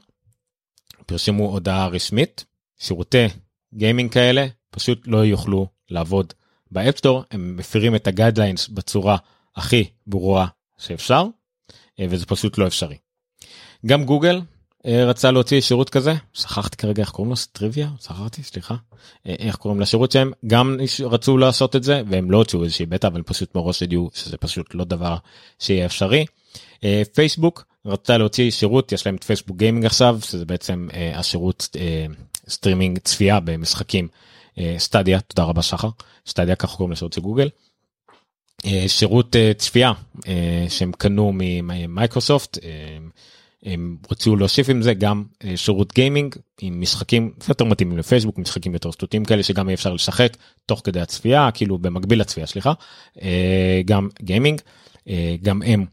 פרסמו הודעה רשמית שירותי גיימינג כאלה פשוט לא יוכלו לעבוד ב App Store הם מפירים את ה guidelines בצורה הכי ברורה שאפשר וזה פשוט לא אפשרי. גם גוגל רצה להוציא שירות כזה? שכחתי כרגע איך קוראים לו טריוויה? שכחתי סליחה. איך קוראים לשירות שהם? גם רצו לעשות את זה והם לא הוציאו איזושהי בטא אבל פשוט מראש ידעו שזה פשוט לא דבר שיהיה אפשרי. פייסבוק רצה להוציא שירות יש להם את Facebook Gaming עכשיו שזה בעצם השירות סטרימינג צפייה במשחקים Stadia תודה רבה שחר. Stadia ככה קוראים לשירות של גוגל. שירות צפייה שהם קנו ממייקרוסופט הם רצו להוסיף עם זה גם שירות גיימינג עם משחקים יותר מתאימים לפייסבוק משחקים יותר סטוטים כאלה שגם אפשר לשחק תוך כדי הצפייה כאילו במקביל לצפייה סליחה גם גיימינג גם הם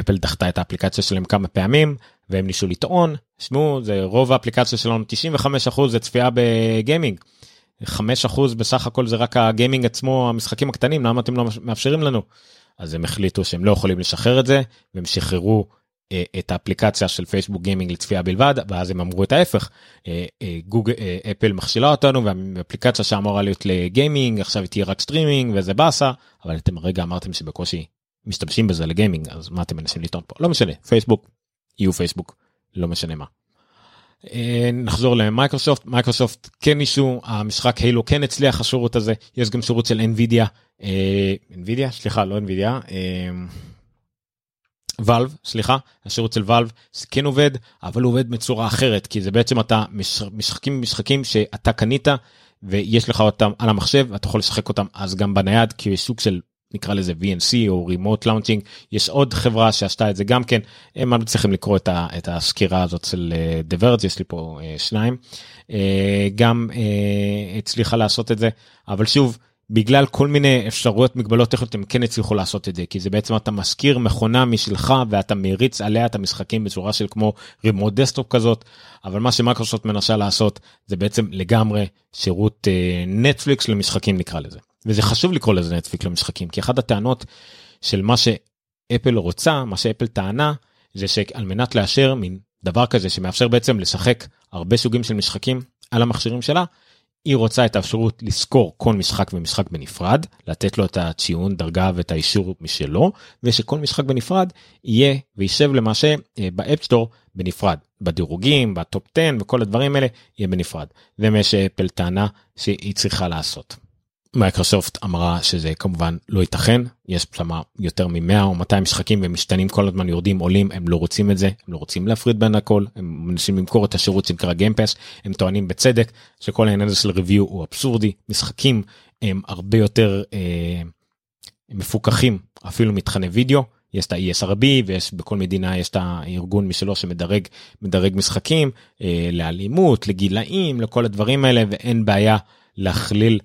אפל דחתה את האפליקציה שלהם כמה פעמים והם ניסו לטעון שמעו זה רוב האפליקציה שלנו 95% זה צפייה בגיימינג. 5% בסך הכל זה רק הגיימינג עצמו המשחקים הקטנים למה אתם לא מאפשרים לנו. אז הם החליטו שהם לא יכולים לשחרר את זה והם שחררו את האפליקציה של Facebook Gaming לצפייה בלבד ואז הם אמרו את ההפך. גוגל אפל מכשילה אותנו והאפליקציה שאמורה להיות לגיימינג עכשיו תהיה רק סטרימינג וזה באסה אבל אתם רגע אמרתם שבקושי משתמשים בזה לגיימינג אז מה אתם מנסים לטעון פה? לא משנה פייסבוק יהיו פייסבוק לא משנה מה. נחזור למייקרוסופט מייקרוסופט כן issue המשחק Halo כן הצליח השירות הזה יש גם שירות של NVIDIA. NVIDIA? סליחה לא NVIDIA ואלב סליחה השירות של ואלב כן עובד אבל הוא עובד בצורה אחרת כי זה בעצם אתה משחקים משחקים שאתה קנית ויש לך אותם על המחשב אתה יכול לשחק אותם אז גם בנייד כי יש סוג של נקרא לזה VNC או remote launching יש עוד חברה שעשתה את זה גם כן הם לא צריכים לקרוא את, ה, את הסקירה הזאת של דברת יש לי פה שניים גם הצליחה לעשות את זה אבל שוב. בגלל כל מיני אפשרויות מגבלות טכניות הם כן הצליחו לעשות את זה כי זה בעצם אתה משכיר מכונה משלך ואתה מריץ עליה את המשחקים בצורה של כמו remote desktop כזאת אבל מה שמיקרוסופט מנסה לעשות זה בעצם לגמרי שירות נטפליקס uh, למשחקים נקרא לזה. וזה חשוב לקרוא לזה נטפליקס למשחקים כי אחת הטענות של מה שאפל רוצה מה שאפל טענה זה שעל מנת לאשר מין דבר כזה שמאפשר בעצם לשחק הרבה סוגים של משחקים על המכשירים שלה היא רוצה את האפשרות לסקור כל משחק ומשחק בנפרד, לתת לו את הציון דרגה ואת האישור משלו, ושכל משחק בנפרד יהיה וישב למעשה ב-App Store בנפרד, בדירוגים, ב-top 10 וכל הדברים האלה יהיה בנפרד. זה מה שאפל טענה שהיא צריכה לעשות. מייקרוסופט אמרה שזה כמובן לא ייתכן יש שם יותר מ-100 או 200 משחקים ומשתנים כל הזמן יורדים עולים הם לא רוצים את זה הם לא רוצים להפריד בין הכל הם מנסים למכור את השירות שנקרא גיימפס הם טוענים בצדק שכל העניין הזה של ריוויו הוא אבסורדי משחקים הם הרבה יותר אה, מפוקחים אפילו מתכני וידאו יש את ה-ESRB ויש בכל מדינה יש את הארגון משלו שמדרג מדרג משחקים אה, לאלימות לגילאים לכל הדברים האלה ואין בעיה להכליל.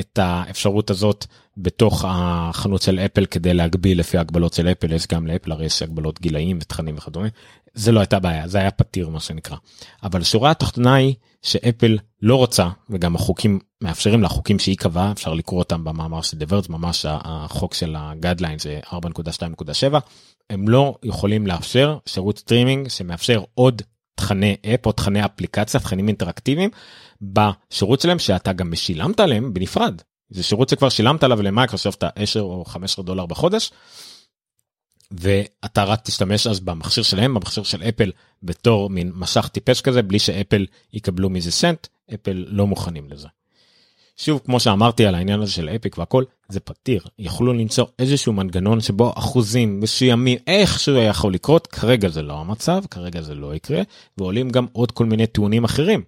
את האפשרות הזאת בתוך החנות של אפל כדי להגביל לפי הגבלות של אפל. יש גם לאפל הרי יש הגבלות גילאים ותכנים וכדומה. זה לא הייתה בעיה זה היה פתיר מה שנקרא. אבל השורה התחתונה היא שאפל לא רוצה וגם החוקים מאפשרים לחוקים שהיא קבעה אפשר לקרוא אותם במאמר של The Verge ממש החוק של ה-guideline זה 4.2.7 הם לא יכולים לאפשר שירות סטרימינג שמאפשר עוד תכני app או תכני אפליקציה תכנים אינטראקטיביים בשירות שלהם שאתה גם שילמת עליהם בנפרד זה שירות שכבר שילמת עליו למייקרוסופט ה-10 או 15 דולר בחודש. ואתה רק תשתמש אז במכשיר שלהם במכשיר של אפל בתור מין מסך טיפש כזה בלי שאפל יקבלו מזה סנט אפל לא מוכנים לזה. שוב כמו שאמרתי על העניין הזה של Epic והכל זה פתיר יכלו למצוא איזשהו מנגנון שבו אחוזים מסוימים איכשהו יכול לקרות כרגע זה לא המצב כרגע זה לא יקרה ועולים גם עוד כל מיני טיעונים אחרים.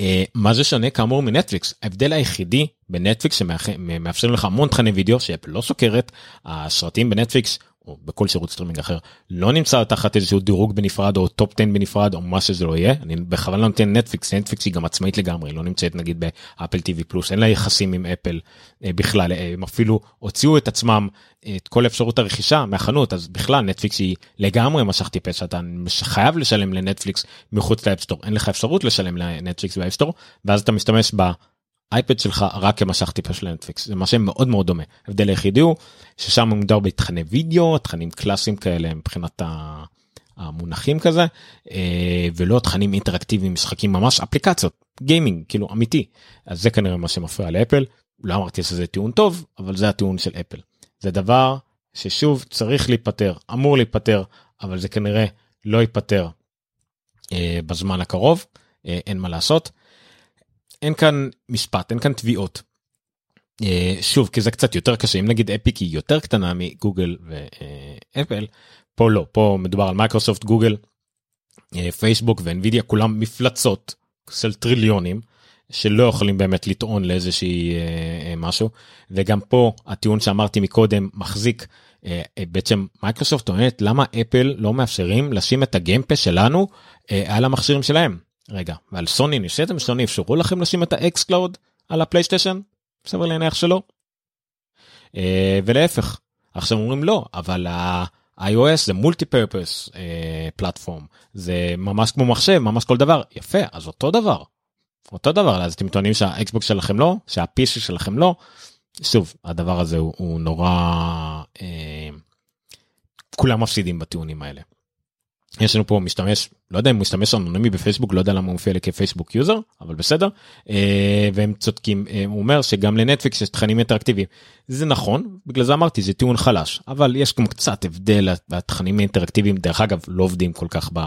Uh, מה זה שונה כאמור מנטפליקס ההבדל היחידי בנטפליקס שמאפשרים לך המון תכני וידאו שאפל לא סוקרת הסרטים בנטפליקס או בכל שירות סטרימינג אחר לא נמצא תחת איזשהו דירוג בנפרד או top 10 בנפרד או מה שזה לא יהיה. אני בכוונה לא נותן נטפליקס נטפליקס היא גם עצמאית לגמרי לא נמצאת נגיד ב-Apple TV Plus אין לה יחסים עם אפל אה, בכלל. אה, הם אפילו הוציאו את עצמם את כל אפשרות הרכישה מהחנות אז בכלל נטפליקס היא לגמרי מסך טיפש אתה חייב לשלם לנטפליקס מחוץ ל-App Store. אין לך אפשרות לשלם לנטפליקס ב-App Store ואז אתה משתמש ב... האייפד שלך רק כמסך טיפש של נטפליקס. זה משהו מאוד מאוד דומה. ההבדל היחידי הוא ששם מדובר בתכני וידאו תכנים קלאסיים כאלה מבחינת המונחים כזה אה, ולא תכנים אינטראקטיביים משחקים ממש אפליקציות גיימינג כאילו אמיתי. אז זה כנראה מה שמפריע לאפל. לא אמרתי שזה טיעון טוב אבל זה הטיעון של אפל. זה דבר ששוב צריך להיפתר אמור להיפתר אבל זה כנראה לא ייפתר אה, בזמן הקרוב. אה, אין מה לעשות. אין כאן משפט אין כאן תביעות. אה, שוב כי זה קצת יותר קשה. אם נגיד Epic היא יותר קטנה מגוגל ואפל פה לא. פה מדובר על מייקרוסופט גוגל אה, פייסבוק ואנווידיה כולם מפלצות של טריליונים שלא יכולים באמת לטעון לאיזושהי אה, משהו. וגם פה הטיעון שאמרתי מקודם מחזיק בעצם מייקרוסופט טוענת למה אפל לא מאפשרים לשים את ה-Game Pass שלנו על המכשירים שלהם רגע, ועל סוני ניסיתם? סוני אפשרו לכם לשים את ה-xCloud על הפלייסטיישן? סביר להניח שלא. אה, ולהפך, עכשיו אומרים לא, אבל ה-iOS זה multi purpose platform, זה ממש כמו מחשב, ממש כל דבר. יפה, אז אותו דבר. אותו דבר, אז אתם טוענים שהאקסבוקס שלכם לא, שה-PC שלכם לא. שוב, הדבר הזה הוא, הוא נורא... אה, כולם מפסידים בטיעונים האלה. יש לנו פה משתמש לא יודע אם משתמש אנונימי בפייסבוק לא יודע למה הוא מופיע לי כ-Facebook user אבל בסדר. אה, והם צודקים אה, הוא אומר שגם לנטפליקס יש תכנים אינטראקטיביים. זה נכון בגלל זה אמרתי זה טיעון חלש אבל יש גם קצת הבדל התכנים האינטראקטיביים דרך אגב לא עובדים כל כך ב...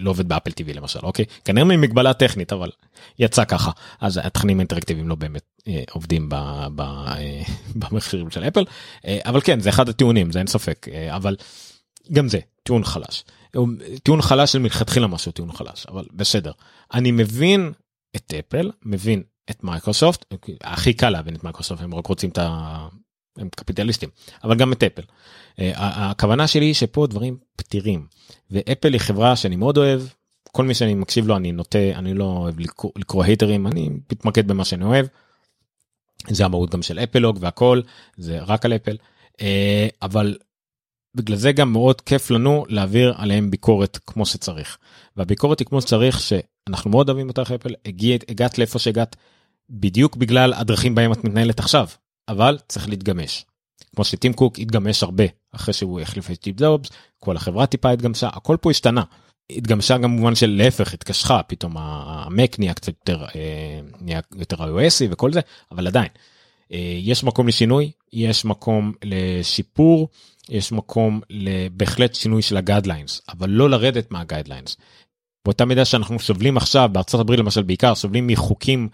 לא עובד ב-Apple TV למשל אוקיי? כנראה ממגבלה טכנית אבל יצא ככה. אז התכנים האינטראקטיביים לא באמת אה, עובדים ב... ב... במכשירים של אפל. אבל כן זה אחד הטיעונים זה אין ספק אבל גם זה טיעון חלש. טיעון חלש שמלכתחילה משהו טיעון חלש אבל בסדר אני מבין את אפל מבין את מייקרוסופט הכי קל להבין את מייקרוסופט הם רק רוצים את ה... הם קפיטליסטים אבל גם את אפל. אה, הכוונה שלי היא שפה דברים פתירים ואפל היא חברה שאני מאוד אוהב כל מי שאני מקשיב לו אני נוטה אני לא אוהב לקרוא, לקרוא הייטרים אני מתמקד במה שאני אוהב. זה המהות גם של אפלוג והכל זה רק על אפל אה, אבל בגלל זה גם מאוד כיף לנו להעביר עליהם ביקורת כמו שצריך. והביקורת היא כמו שצריך שאנחנו מאוד אוהבים אותך אפל הגעת, הגעת לאיפה שהגעת בדיוק בגלל הדרכים בהם את מתנהלת עכשיו אבל צריך להתגמש. כמו שטים קוק התגמש הרבה אחרי שהוא החליף את טיפ זובס כל החברה טיפה התגמשה הכל פה השתנה. התגמשה גם במובן של להפך התקשחה פתאום המק נהיה קצת יותר אה, נהיה יותר iOSי וכל זה אבל עדיין יש מקום לשינוי יש מקום לשיפור יש מקום לבהחלט שינוי של הגיידליינס אבל לא לרדת מהגיידליינס. באותה מידה שאנחנו סובלים עכשיו בארצות הברית למשל בעיקר סובלים מחוקים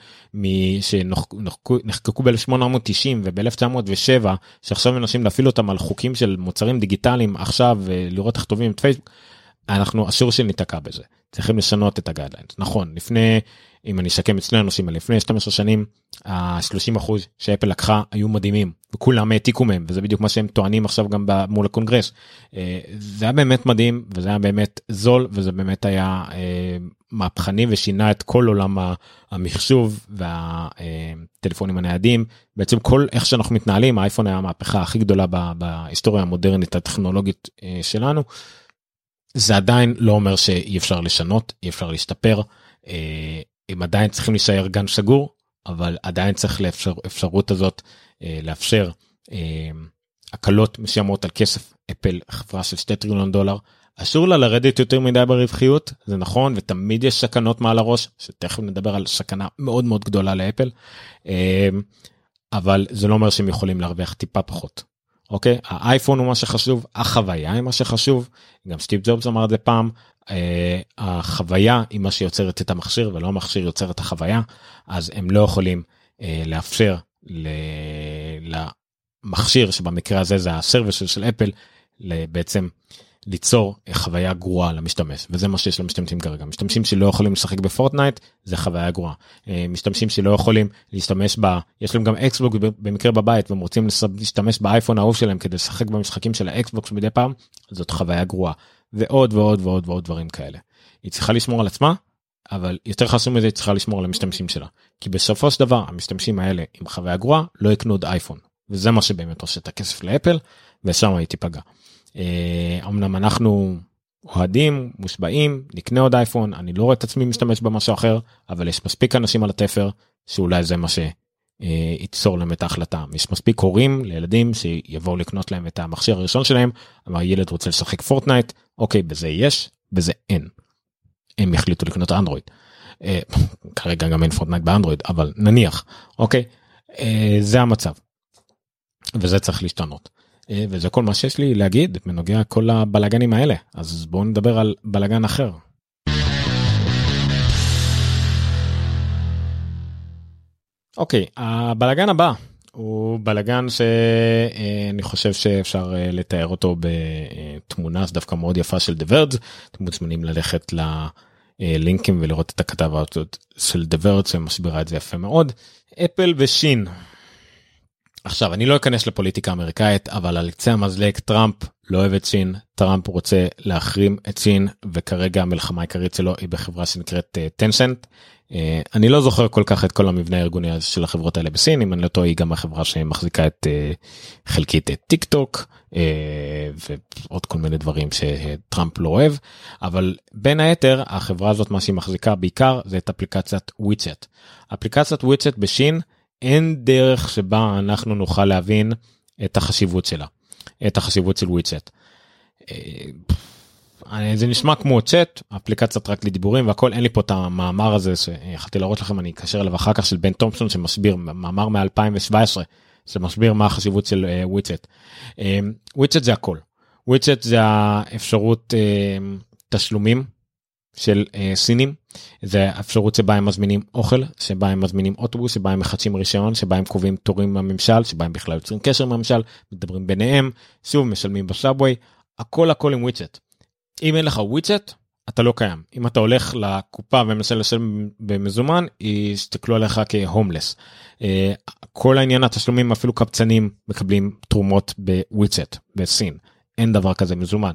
שנחקקו ב-1890 וב-1907 שעכשיו מנסים להפעיל אותם על חוקים של מוצרים דיגיטליים עכשיו לראות איך תובעים את פייסבוק. אנחנו אסור שניתקע בזה צריכים לשנות את ה guidelines נכון לפני אם אני אסכם את שני הנושאים האלה לפני 12 שנים ה-30 אחוז שאפל לקחה היו מדהימים וכולם העתיקו מהם וזה בדיוק מה שהם טוענים עכשיו גם מול הקונגרס. אה, זה היה באמת מדהים וזה היה באמת זול וזה באמת היה אה, מהפכני ושינה את כל עולם המחשוב והטלפונים הניידים בעצם כל איך שאנחנו מתנהלים האייפון היה המהפכה הכי גדולה בהיסטוריה המודרנית הטכנולוגית אה, שלנו. זה עדיין לא אומר שאי אפשר לשנות אי אפשר להשתפר. הם עדיין צריכים להישאר גן סגור אבל עדיין צריך לאפשר אפשרות הזאת אה, לאפשר אה, הקלות מסוימות על כסף. אפל חברה של 2 טריליון דולר אסור לה לרדת יותר מדי ברווחיות זה נכון ותמיד יש סכנות מעל הראש שתכף נדבר על סכנה מאוד מאוד גדולה לאפל אה, אבל זה לא אומר שהם יכולים להרוויח טיפה פחות. אוקיי? האייפון הוא מה שחשוב החוויה היא מה שחשוב. גם סטיב ג'ובס אמר את זה פעם החוויה היא מה שיוצרת את המכשיר ולא המכשיר יוצר את החוויה אז הם לא יכולים לאפשר למכשיר שבמקרה הזה זה ה service של אפל בעצם ליצור חוויה גרועה למשתמש. וזה מה שיש למשתמשים כרגע. משתמשים שלא יכולים לשחק בפורטנייט זה חוויה גרועה. משתמשים שלא יכולים להשתמש בה יש להם גם אקסבוקס במקרה בבית והם רוצים להשתמש באייפון האהוב שלהם כדי לשחק במשחקים של האקסבוקס מדי פעם זאת חוויה גרועה ועוד ועוד ועוד ועוד דברים כאלה. היא צריכה לשמור על עצמה אבל יותר חשוב מזה היא צריכה לשמור על המשתמשים שלה כי בסופו של דבר המשתמשים האלה עם חוויה גרועה לא יקנו עוד אייפון וזה מה שבאמת עושה את הכסף לאפל ושם היא תיפגע. אה, אמנם אנחנו אוהדים מושבעים נקנה עוד אייפון אני לא רואה את עצמי משתמש במשהו אחר אבל יש מספיק אנשים על התפר שאולי זה מה שייצור להם את ההחלטה יש מספיק הורים לילדים שיבואו לקנות להם את המכשיר הראשון שלהם אבל הילד רוצה לשחק פורטנייט אוקיי בזה יש בזה אין. הם יחליטו לקנות אנדרואיד. אה, כרגע גם אין פורטנייט באנדרואיד אבל נניח אוקיי אה, זה המצב. וזה צריך להשתנות. אה, וזה כל מה שיש לי להגיד בנוגע כל הבלאגנים האלה אז בואו נדבר על בלאגן אחר. אוקיי הבלאגן הבא הוא בלאגן שאני חושב שאפשר אה, לתאר אותו בתמונה דווקא מאוד יפה של דה ורד אתם מוזמנים ללכת ללינקים ולראות את הכתבה הזאת של דה ורג' שמסבירה את זה יפה מאוד. אפל וסין. עכשיו אני לא אכנס לפוליטיקה אמריקאית אבל על קצה המזלג טראמפ לא אוהב את סין טראמפ רוצה להחרים את סין וכרגע המלחמה העיקרית שלו היא בחברה שנקראת טנסנט. אה, אה, אני לא זוכר כל כך את כל המבנה הארגוני של החברות האלה בסין אם אני לא טועה היא גם החברה שמחזיקה את אה, חלקית את טיק טוק uh, ועוד כל מיני דברים שטראמפ לא אוהב אבל בין היתר החברה הזאת מה שהיא מחזיקה בעיקר זה את אפליקציית וויצ'ט. אפליקציית וויצ'ט בשין. אין דרך שבה אנחנו נוכל להבין את החשיבות שלה, את החשיבות של וויצ'ט. זה נשמע כמו צ'אט, אפליקציית רק לדיבורים והכל, אין לי פה את המאמר הזה שיכולתי להראות לכם, אני אקשר אליו אחר כך של בן תומפסון שמסביר, מאמר מ-2017, שמסביר מה החשיבות של וויצ'ט. אה, וויצ'ט זה הכל. וויצ'ט זה האפשרות אה, תשלומים של אה, סינים זה האפשרות שבה הם מזמינים אוכל שבה הם מזמינים אוטובוס שבה הם מחדשים רישיון שבה הם קובעים תורים בממשל שבה הם בכלל יוצרים קשר עם הממשל מדברים ביניהם שוב משלמים בסאבווי הכל הכל עם וויצ'ט. אם אין לך וויצ'ט אתה לא קיים אם אתה הולך לקופה ומנסה לשלם במזומן יסתכלו עליך כהומלס. אה, כל העניין התשלומים אפילו קבצנים מקבלים תרומות בוויצ'אט בסין אין דבר כזה מזומן.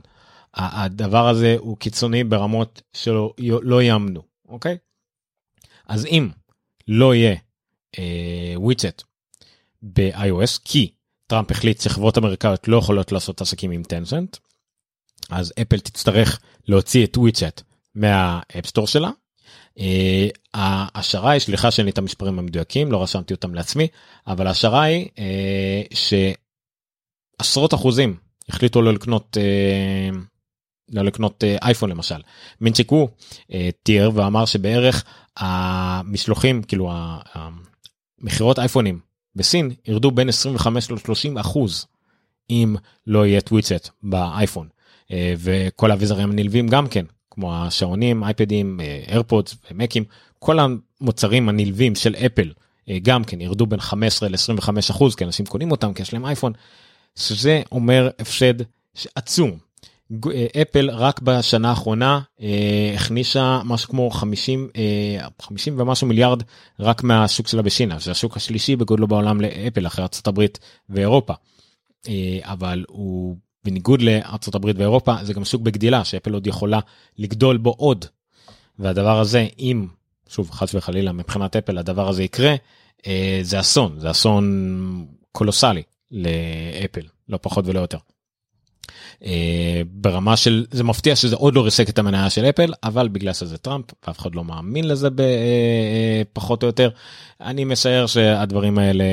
הדבר הזה הוא קיצוני ברמות שלא לא יאמנו אוקיי אז אם לא יהיה אה, וויצ'אט ב-iOS כי טראמפ החליט שחברות אמריקאיות לא יכולות לעשות עסקים עם טנסנט אז אפל תצטרך להוציא את וויצ'אט מהאפסטור שלה. אה, ההשערה היא סליחה שאין לי את המספרים המדויקים לא רשמתי אותם לעצמי אבל ההשערה היא אה, שעשרות אחוזים החליטו לא לקנות אה, לא לקנות אייפון למשל. מינצ'יק הוא אה, תיאר ואמר שבערך המשלוחים כאילו המכירות אייפונים בסין ירדו בין 25 ל-30 אחוז אם לא יהיה טוויצט באייפון וכל האביזרים הנלווים גם כן כמו השעונים אייפדים איירפודס ומקים כל המוצרים הנלווים של אפל גם כן ירדו בין 15 ל-25 אחוז כי אנשים קונים אותם כי יש להם אייפון. שזה אומר הפסד עצום אפל רק בשנה האחרונה אה, הכניסה משהו כמו 50 אה, 50 ומשהו מיליארד רק מהשוק שלה בשינה זה השוק השלישי בגודלו בעולם לאפל אחרי הברית ואירופה. אה, אבל הוא בניגוד הברית ואירופה זה גם שוק בגדילה שאפל עוד יכולה לגדול בו עוד. והדבר הזה אם שוב חס וחלילה מבחינת אפל הדבר הזה יקרה אה, זה אסון זה אסון קולוסלי לאפל לא פחות ולא יותר. אה, ברמה של זה מפתיע שזה עוד לא ריסק את המניה של אפל אבל בגלל שזה טראמפ ואף אחד לא מאמין לזה פחות או יותר אני משער שהדברים האלה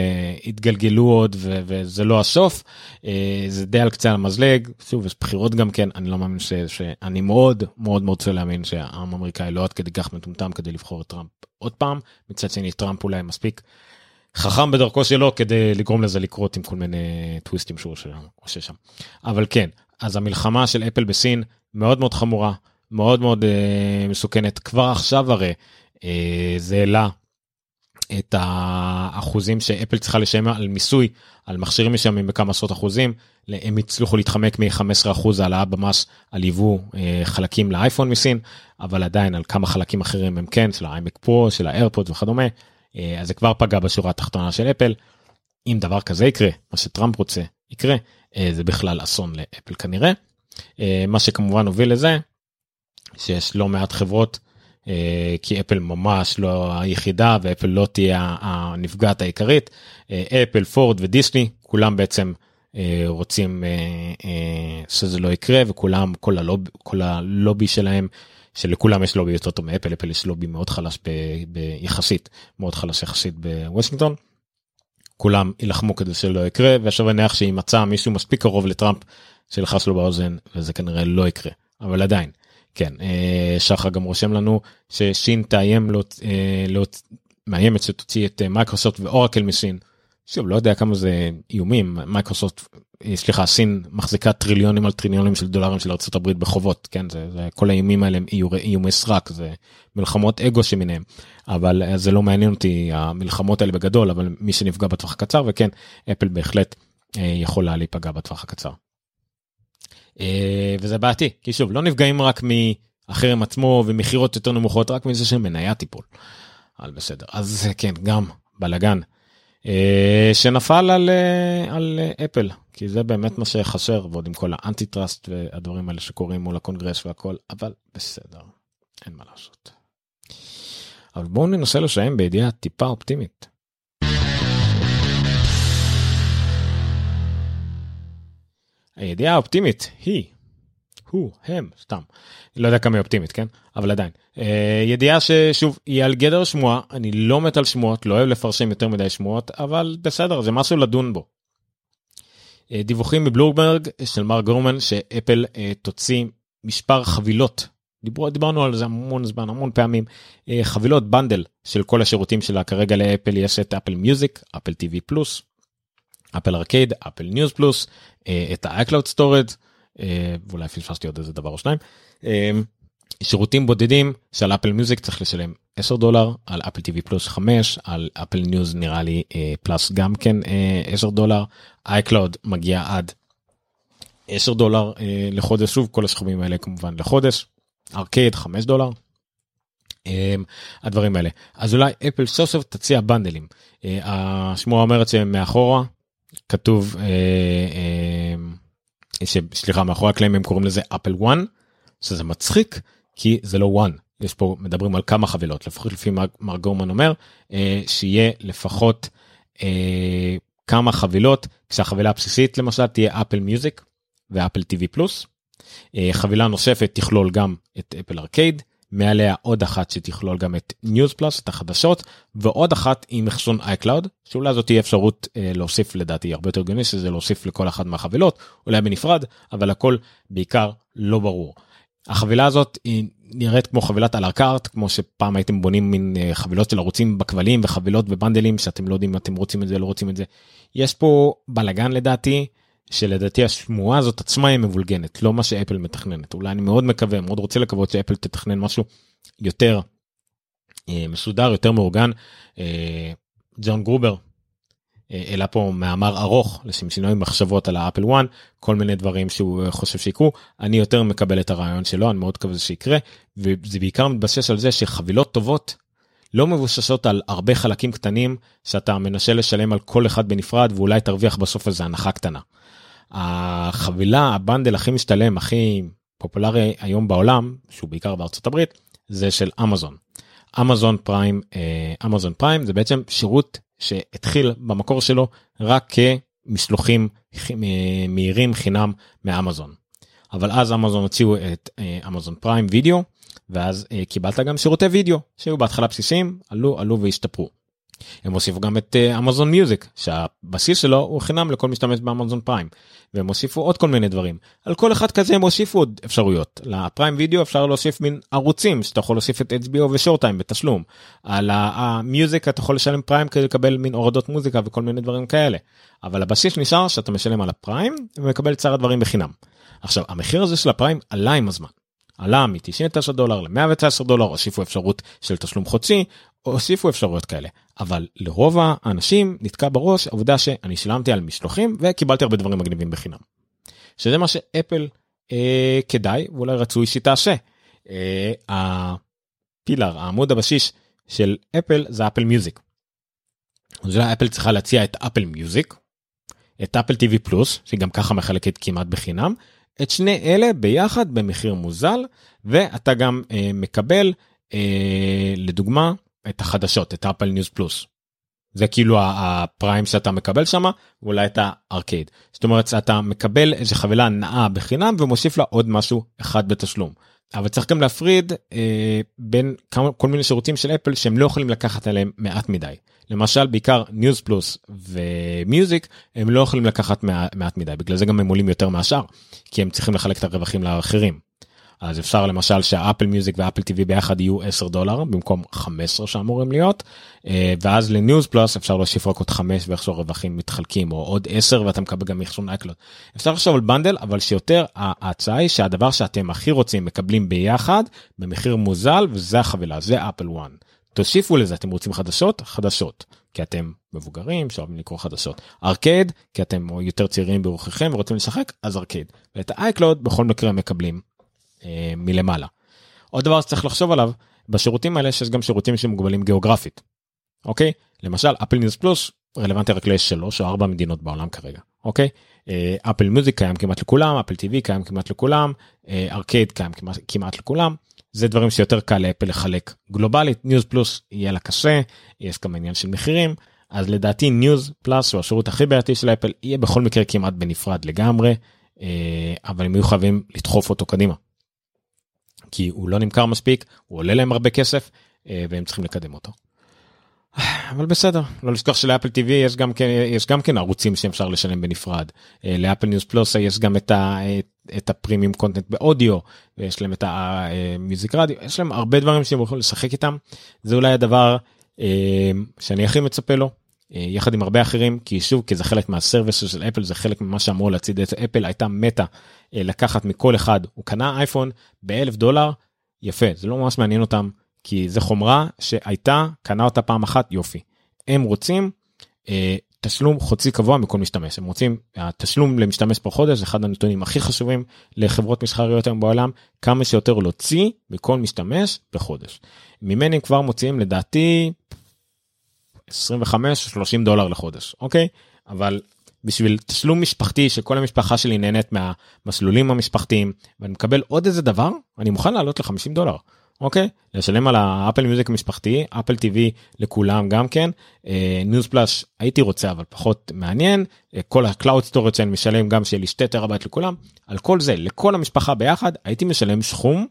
יתגלגלו עוד וזה לא הסוף אה, זה די על קצה המזלג שוב יש בחירות גם כן אני לא מאמין ש, שאני מאוד מאוד מאוד רוצה להאמין שהעם האמריקאי לא עד כדי כך מטומטם כדי לבחור את טראמפ עוד פעם מצד שני טראמפ אולי מספיק. חכם בדרכו שלו כדי לגרום לזה לקרות עם כל מיני טוויסטים שהוא עושה שם. אבל כן, אז המלחמה של אפל בסין מאוד מאוד חמורה, מאוד מאוד אה, מסוכנת. כבר עכשיו הרי אה, זה העלה את האחוזים שאפל צריכה לשלם על מיסוי על מכשירים מסוימים בכמה עשרות אחוזים הם הצליחו להתחמק מ-15% העלאה במס על יבוא אה, חלקים לאייפון מסין אבל עדיין על כמה חלקים אחרים הם כן של האיימק פרו של האיירפוד וכדומה אז זה כבר פגע בשורה התחתונה של אפל. אם דבר כזה יקרה מה שטראמפ רוצה יקרה אה, זה בכלל אסון לאפל כנראה אה, מה שכמובן הוביל לזה שיש לא מעט חברות אה, כי אפל ממש לא היחידה ואפל לא תהיה הנפגעת העיקרית אפל פורד ודיסני כולם בעצם רוצים שזה לא יקרה וכולם כל הלוב כל הלובי שלהם שלכולם יש לובי יותר טוב מאפל אפל יש לובי מאוד חלש ביחסית מאוד חלש יחסית בוושינגטון. כולם יילחמו כדי שלא יקרה ושווה נניח שימצא מישהו מספיק קרוב לטראמפ שילחש לו באוזן וזה כנראה לא יקרה אבל עדיין כן אה, שחר גם רושם לנו שסין תאיים לא, לא מאיימת שתוציא את מייקרוסופט ואורקל מסין. שוב לא יודע כמה זה איומים מייקרוסופט סליחה סין מחזיקה טריליונים על טריליונים של דולרים של ארה"ב בחובות כן זה, זה כל האיומים האלה הם איומי סרק זה מלחמות אגו שביניהם אבל זה לא מעניין אותי המלחמות האלה בגדול אבל מי שנפגע בטווח הקצר וכן אפל בהחלט יכולה להיפגע בטווח הקצר. אה, וזה בעייתי כי שוב לא נפגעים רק מהחרם עצמו ומכירות יותר נמוכות רק מזה שמניה תיפול. אבל בסדר אז כן גם בלאגן אה, שנפל על, אה, על אפל כי זה באמת מה שחסר ועוד עם כל ה antitrust והדברים האלה שקורים מול הקונגרס והכל אבל בסדר אין מה לעשות. אבל בואו ננסה לשיים בידיעה טיפה אופטימית. הידיעה האופטימית היא, הוא, הם, סתם, לא יודע כמה היא אופטימית, כן? אבל עדיין. אה, ידיעה ששוב, היא על גדר שמועה, אני לא מת על שמועות, לא אוהב לפרשם יותר מדי שמועות, אבל בסדר, זה משהו לדון בו. אה, דיווחים בבלורברג של מר גורמן שאפל אה, תוציא מספר חבילות דיברו דיברנו על זה המון זמן המון פעמים אה, חבילות bundle של כל השירותים שלה כרגע לאפל יש את אפל מיוזיק אפל טיווי פלוס אפל ארקייד אפל ניוז פלוס את ה-iCloud storage ואולי פספסתי עוד איזה דבר או שניים. שירותים בודדים של אפל מיוזיק צריך לשלם 10 דולר על אפל טיווי פלוס 5 על אפל ניוז נראה לי פלוס גם כן 10 דולר. iCloud מגיע עד 10 דולר לחודש. שוב כל הסכומים האלה כמובן לחודש. ארקייד 5 דולר. הדברים האלה. אז אולי אפל סוף סוף תציע בנדלים. השמועה אומרת שמאחורה כתוב סליחה מאחורי הקלעים הם קוראים לזה אפל 1 שזה מצחיק כי זה לא 1 יש פה מדברים על כמה חבילות לפחות לפי מר גורמן אומר אה, שיהיה לפחות אה, כמה חבילות כשהחבילה הבסיסית למשל תהיה אפל מיוזיק ואפל טיווי פלוס. אה, חבילה נוספת תכלול גם את אפל ארקייד, מעליה עוד אחת שתכלול גם את ניוז פלוס, את החדשות, ועוד אחת עם אחסון iCloud, שאולי זאת תהיה אפשרות אה, להוסיף לדעתי הרבה יותר הגיוני שזה להוסיף לכל אחת מהחבילות, אולי בנפרד, אבל הכל בעיקר לא ברור. החבילה הזאת היא נראית כמו חבילת א לה קארט כמו שפעם הייתם בונים מין אה, חבילות של ערוצים בכבלים וחבילות ובנדלים שאתם לא יודעים אם אתם רוצים את זה לא רוצים את זה. יש פה בלאגן לדעתי שלדעתי השמועה הזאת עצמה היא מבולגנת לא מה שאפל מתכננת אולי אני מאוד מקווה מאוד רוצה לקוות שאפל תתכנן משהו יותר אה, מסודר יותר מאורגן. אה, ג'ון גרובר אה, העלה פה מאמר ארוך לשם שינוי מחשבות על האפל 1 כל מיני דברים שהוא חושב שיקרו אני יותר מקבל את הרעיון שלו אני מאוד מקווה שיקרה וזה בעיקר מתבסס על זה שחבילות טובות לא מבוססות על הרבה חלקים קטנים שאתה מנסה לשלם על כל אחד בנפרד ואולי תרוויח בסוף איזה הנחה קטנה. החבילה הבנדל הכי משתלם הכי פופולרי היום בעולם שהוא בעיקר בארצות הברית זה של אמזון. אמזון פריים אמזון פריים זה בעצם שירות שהתחיל במקור שלו רק כמשלוחים מהירים חינם מאמזון. אבל אז אמזון הוציאו את אמזון פריים וידאו ואז קיבלת גם שירותי וידאו שהיו בהתחלה בסיסיים עלו עלו והשתפרו. הם הוסיפו גם את אמזון uh, מיוזיק שהבסיס שלו הוא חינם לכל משתמש באמזון פריים והם הוסיפו עוד כל מיני דברים. על כל אחד כזה הם הוסיפו עוד אפשרויות. לפריים וידאו אפשר להוסיף מין ערוצים שאתה יכול להוסיף את HBO ושורטיים בתשלום. על המיוזיק אתה יכול לשלם פריים כדי לקבל מין הורדות מוזיקה וכל מיני דברים כאלה. אבל הבסיס נשאר שאתה משלם על הפריים ומקבל את שאר הדברים בחינם. עכשיו המחיר הזה של הפריים עלה עם הזמן. עלה מ-99 דולר ל-119 דולר, הוסיפו אפשרות של תשלום חודשי, הוסיפו אפשרויות כאלה אבל לרוב האנשים נתקע בראש העובדה שאני שילמתי על משלוחים וקיבלתי הרבה דברים מגניבים בחינם. שזה מה שאפל אה, כדאי ואולי רצוי שתעשה. אה, ה pillar העמוד הבסיסי של אפל זה אפל מיוזיק. אז אפל צריכה להציע את אפל מיוזיק, את אפל טיווי פלוס שהיא גם ככה מחלקת כמעט בחינם, את שני אלה ביחד במחיר מוזל ואתה גם אה, מקבל אה, לדוגמה את החדשות את אפל ניוז פלוס. זה כאילו הפריים שאתה מקבל שם ואולי את הארקייד. זאת אומרת אתה מקבל איזה חבילה נאה בחינם ומוסיף לה עוד משהו אחד בתשלום. אבל צריך גם להפריד אה, בין כמה כל מיני שירותים של אפל שהם לא יכולים לקחת עליהם מעט מדי. למשל בעיקר ניוז פלוס ומיוזיק הם לא יכולים לקחת מעט, מעט מדי בגלל זה גם הם עולים יותר מהשאר כי הם צריכים לחלק את הרווחים לאחרים. אז אפשר למשל שהאפל מיוזיק ואפל טיווי ביחד יהיו 10 דולר במקום 15 שאמורים להיות. אה, ואז לניוז פלוס אפשר להוסיף רק עוד 5 ואיכשהו הרווחים מתחלקים או עוד 10 ואתה מקבל גם אחסון אייקלוד. אפשר לחשוב על bundle אבל שיותר ההצעה היא שהדבר שאתם הכי רוצים מקבלים ביחד במחיר מוזל וזה החבילה זה אפל 1. תוסיפו לזה אתם רוצים חדשות? חדשות. כי אתם מבוגרים שאוהבים לקרוא חדשות. ארקייד כי אתם יותר צעירים ברוחכם ורוצים לשחק אז ארקייד ואת האייקלוד בכל מקרה מקבלים אה, מלמעלה. עוד דבר שצריך לחשוב עליו בשירותים האלה שיש גם שירותים שמוגבלים גיאוגרפית. אוקיי למשל אפל ניוז פלוס רלוונטי רק לשלוש או ארבע מדינות בעולם כרגע אוקיי Apple Music קיים כמעט לכולם Apple TV קיים כמעט לכולם ארקייד קיים כמעט, כמעט לכולם זה דברים שיותר קל לאפל לחלק גלובלית News Plus יהיה לה קשה יש גם עניין של מחירים אז לדעתי News Plus הוא השירות הכי בעייתי של אפל יהיה בכל מקרה כמעט בנפרד לגמרי אה, אבל הם יהיו חייבים לדחוף אותו קדימה. כי הוא לא נמכר מספיק הוא עולה להם הרבה כסף אה, והם צריכים לקדם אותו. אבל בסדר לא לשכוח של Apple TV יש גם כן יש גם כן ערוצים שאפשר לשלם בנפרד. אה, ל Apple News Plus יש גם את, ה, את ה premium content באודיו ויש להם את ה music radio יש להם הרבה דברים שהם יכולים לשחק איתם. זה אולי הדבר אה, שאני הכי מצפה לו יחד עם הרבה אחרים כי שוב כי זה חלק מה services של אפל זה חלק ממה שאמור להצעיד את אפל הייתה מתה לקחת מכל אחד. הוא קנה אייפון באלף דולר יפה זה לא ממש מעניין אותם כי זה חומרה שהייתה קנה אותה פעם אחת יופי. הם רוצים אה, תשלום חוצי קבוע מכל משתמש. הם רוצים התשלום למשתמש per חודש אחד הנתונים הכי חשובים לחברות מסחריות היום בעולם כמה שיותר להוציא מכל משתמש בחודש. ממני כבר מוציאים לדעתי 25-30 דולר לחודש אוקיי? אבל בשביל תשלום משפחתי שכל המשפחה שלי נהנית מהמסלולים המשפחתיים ואני מקבל עוד איזה דבר אני מוכן לעלות ל-50 דולר. אוקיי? לשלם על ה Apple Music המשפחתי Apple TV לכולם גם כן. News אה, Plus הייתי רוצה אבל פחות מעניין. אה, כל ה cloud storage שאני משלם גם שיהיה לי 2 טראבייט לכולם. על כל זה לכל המשפחה ביחד הייתי משלם סכום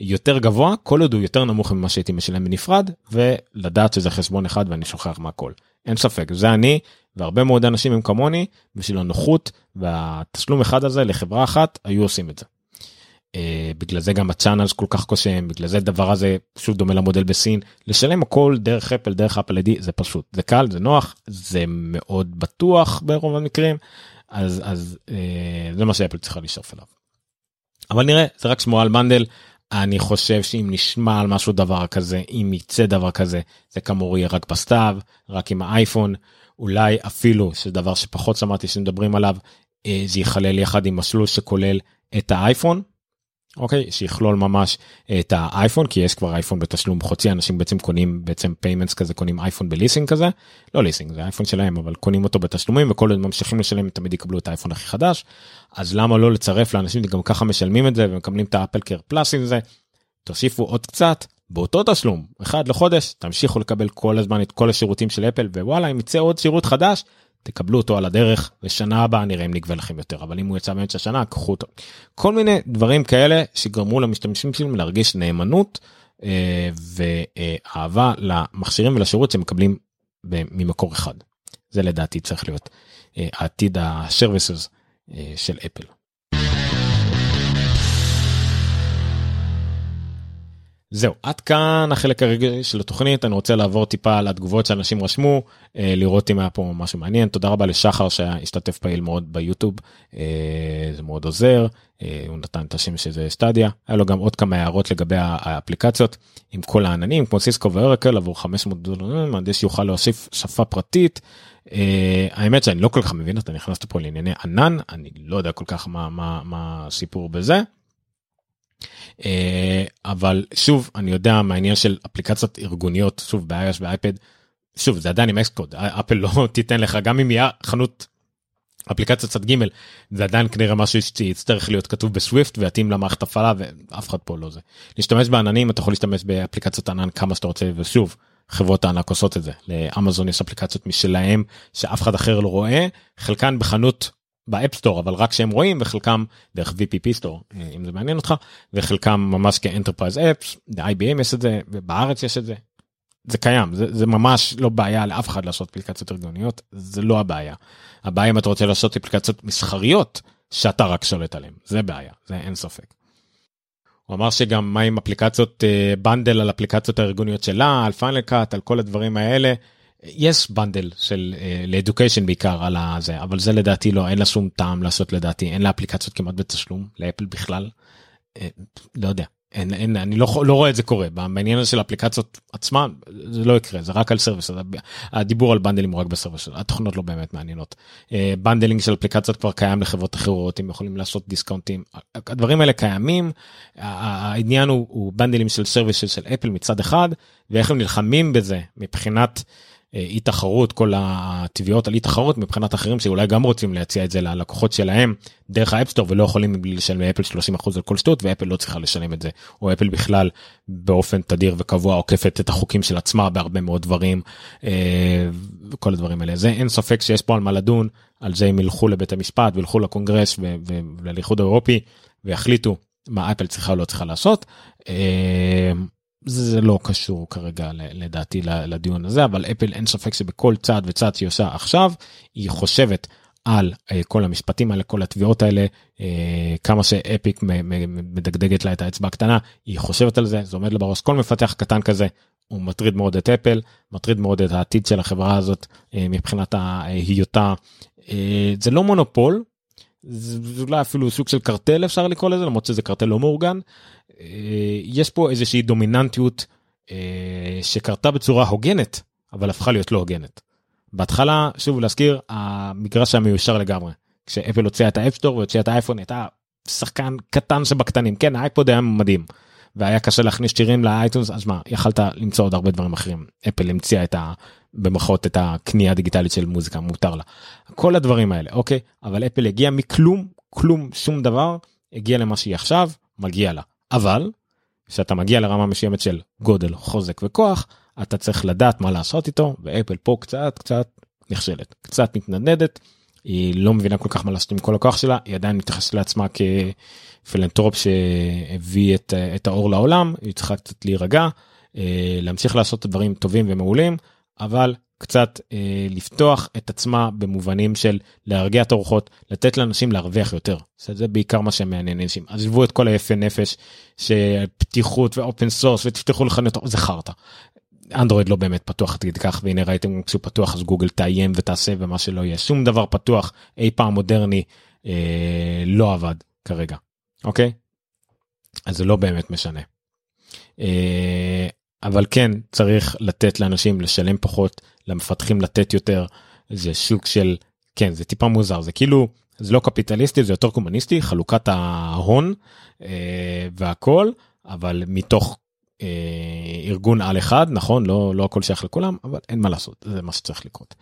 יותר גבוה כל עוד הוא יותר נמוך ממה שהייתי משלם בנפרד ולדעת שזה חשבון אחד ואני שוכח מהכל אין ספק זה אני והרבה מאוד אנשים הם כמוני בשביל הנוחות והתשלום אחד הזה לחברה אחת היו עושים את זה. Uh, בגלל זה גם הצ'אנלס כל כך קושם בגלל זה דבר הזה פשוט דומה למודל בסין לשלם הכל דרך אפל דרך אפל אידי זה פשוט זה קל זה נוח זה מאוד בטוח ברוב המקרים אז אז uh, זה מה שאפל צריכה לשאוף אליו. אבל נראה זה רק שמועה על מנדל אני חושב שאם נשמע על משהו דבר כזה אם יצא דבר כזה זה כאמור יהיה רק בסתיו רק עם האייפון אולי אפילו שזה דבר שפחות שמעתי שמדברים עליו אה, זה ייכלל יחד עם מסלול שכולל את האייפון אוקיי שיכלול ממש את האייפון כי יש כבר אייפון בתשלום חוצי אנשים בעצם קונים בעצם payments כזה קונים אייפון בליסינג כזה. לא ליסינג זה אייפון שלהם אבל קונים אותו בתשלומים וכל עוד ממשיכים לשלם תמיד יקבלו את האייפון הכי חדש. אז למה לא לצרף לאנשים שגם ככה משלמים את זה ומקבלים את ה AppleCare Plus עם זה. תוסיפו עוד קצת באותו תשלום אחד לחודש תמשיכו לקבל כל הזמן את כל השירותים של אפל ווואלה אם יצא עוד שירות חדש תקבלו אותו על הדרך ושנה הבאה נראה אם נגבה לכם יותר אבל אם הוא יצא באמצע השנה קחו אותו. כל מיני דברים כאלה שגרמו למשתמשים שלהם להרגיש נאמנות אה, ואהבה למכשירים ולשירות שמקבלים ממקור אחד. זה לדעתי צריך להיות אה, העתיד ה-services אה, של אפל. זהו עד כאן החלק הרגעי של התוכנית. אני רוצה לעבור טיפה על התגובות שאנשים רשמו אה, לראות אם היה פה משהו מעניין. תודה רבה לשחר שהשתתף פעיל מאוד ביוטיוב. אה, זה מאוד עוזר. אה, הוא נתן את השם שזה סטדיה. היה לו גם עוד כמה הערות לגבי האפליקציות. עם כל העננים כמו סיסקו ואורקל עבור 500 דולר מהנדס יוכל להוסיף שפה פרטית. האמת שאני לא כל כך מבין אתה נכנסת פה לענייני ענן אני לא יודע כל כך מה מה מה הסיפור בזה. אה, אבל שוב אני יודע מהעניין של אפליקציות ארגוניות שוב ב-iOS ואייפד שוב זה עדיין עם אקסקוד אפל לא תיתן לך גם אם יהיה חנות אפליקציה צד ג' זה עדיין כנראה משהו שיצטרך להיות כתוב בסוויפט ויתאים למערכת הפעלה ואף אחד פה לא זה. להשתמש בעננים אתה יכול להשתמש באפליקציות ענן כמה שאתה רוצה ושוב חברות הענק עושות את זה לאמזון יש אפליקציות משלהם שאף אחד אחר לא רואה חלקן בחנות ב App Store אבל רק שהם רואים וחלקם דרך VPP Store אה, אם זה מעניין אותך וחלקם ממש כ enterprise apps ב-IBM יש את זה ובארץ יש את זה. זה קיים זה, זה ממש לא בעיה לאף אחד לעשות אפליקציות ארגוניות זה לא הבעיה. הבעיה אם אתה רוצה לעשות אפליקציות מסחריות שאתה רק שולט עליהם זה בעיה זה אין ספק. הוא אמר שגם מה עם אפליקציות bundle אה, על אפליקציות הארגוניות שלה על Final Cut על כל הדברים האלה. יש bundle של אה, ל education בעיקר על הזה אבל זה לדעתי לא אין לה שום טעם לעשות לדעתי אין לה אפליקציות כמעט בתשלום לאפל בכלל. אה, לא יודע אין, אין אני לא, לא רואה את זה קורה בעניין הזה של אפליקציות עצמן זה לא יקרה זה רק על services הדיבור על בנדלים הוא רק ב services התוכנות לא באמת מעניינות אה, bundling של אפליקציות כבר קיים לחברות אחרות הם יכולים לעשות דיסקאונטים הדברים האלה קיימים העניין הוא, הוא בנדלים של services של אפל מצד אחד ואיך הם נלחמים בזה מבחינת. אי תחרות כל התביעות על אי תחרות מבחינת אחרים שאולי גם רוצים להציע את זה ללקוחות שלהם דרך ה App Store ולא יכולים בלי לשלם לאפל 30% על כל שטות ואפל לא צריכה לשלם את זה או אפל בכלל באופן תדיר וקבוע עוקפת את החוקים של עצמה בהרבה מאוד דברים אה, כל הדברים האלה זה אין ספק שיש פה על מה לדון על זה הם ילכו לבית המשפט וילכו לקונגרס ולאיחוד האירופי ויחליטו מה אפל צריכה או לא צריכה לעשות. אה, זה לא קשור כרגע לדעתי לדיון הזה אבל אפל אין ספק שבכל צעד וצעד שהיא עושה עכשיו היא חושבת על אה, כל המשפטים האלה כל התביעות האלה אה, כמה שאפיק מדגדגת לה את האצבע הקטנה היא חושבת על זה זה עומד לה כל מפתח קטן כזה הוא מטריד מאוד את אפל מטריד מאוד את העתיד של החברה הזאת אה, מבחינת ההיותה. זה לא מונופול זה אולי אפילו סוג של קרטל אפשר לקרוא לזה למרות שזה קרטל לא מאורגן יש פה איזושהי דומיננטיות אה, שקרתה בצורה הוגנת אבל הפכה להיות לא הוגנת. בהתחלה שוב להזכיר המגרש היה מיושר לגמרי. כשאפל הוציאה את ה App Store והוציאה את האייפון הייתה שחקן קטן שבקטנים. כן האייפוד היה מדהים והיה קשה להכניס שירים ל iTunes אז מה יכלת למצוא עוד הרבה דברים אחרים. אפל המציאה את ה... במרכאות את הקנייה הדיגיטלית של מוזיקה מותר לה. כל הדברים האלה אוקיי? אבל אפל הגיע מכלום כלום שום דבר הגיע למה שהיא עכשיו מגיע לה אבל כשאתה מגיע לרמה מסוימת של גודל חוזק וכוח אתה צריך לדעת מה לעשות איתו ואפל פה קצת קצת נכשלת קצת מתנדנדת היא לא מבינה כל כך מה לעשות עם כל הכוח שלה היא עדיין מתייחסת לעצמה כפילנטרופ שהביא את, את האור לעולם היא צריכה קצת להירגע אה, להמשיך לעשות את הדברים טובים ומעולים אבל קצת אה, לפתוח את עצמה במובנים של להרגיע את הרוחות, לתת לאנשים להרוויח יותר. זה בעיקר מה שמעניין אנשים. עזבו את כל היפה נפש, שפתיחות ו open source ותפתחו לחנות, זה חרטא. אנדרואיד לא באמת פתוח עד כך והנה ראיתם כשהוא פתוח אז גוגל תאיים ותעשה ומה שלא יהיה שום דבר פתוח אי פעם מודרני אה, לא עבד כרגע אוקיי אז זה לא באמת משנה. אה, אבל כן צריך לתת לאנשים לשלם פחות למפתחים לתת יותר זה שוק של כן זה טיפה מוזר זה כאילו זה לא קפיטליסטי זה יותר קומוניסטי חלוקת ההון אה, והכל אבל מתוך אה, ארגון על אחד נכון לא לא הכל שייך לכולם אבל אין מה לעשות זה מה שצריך לקרות.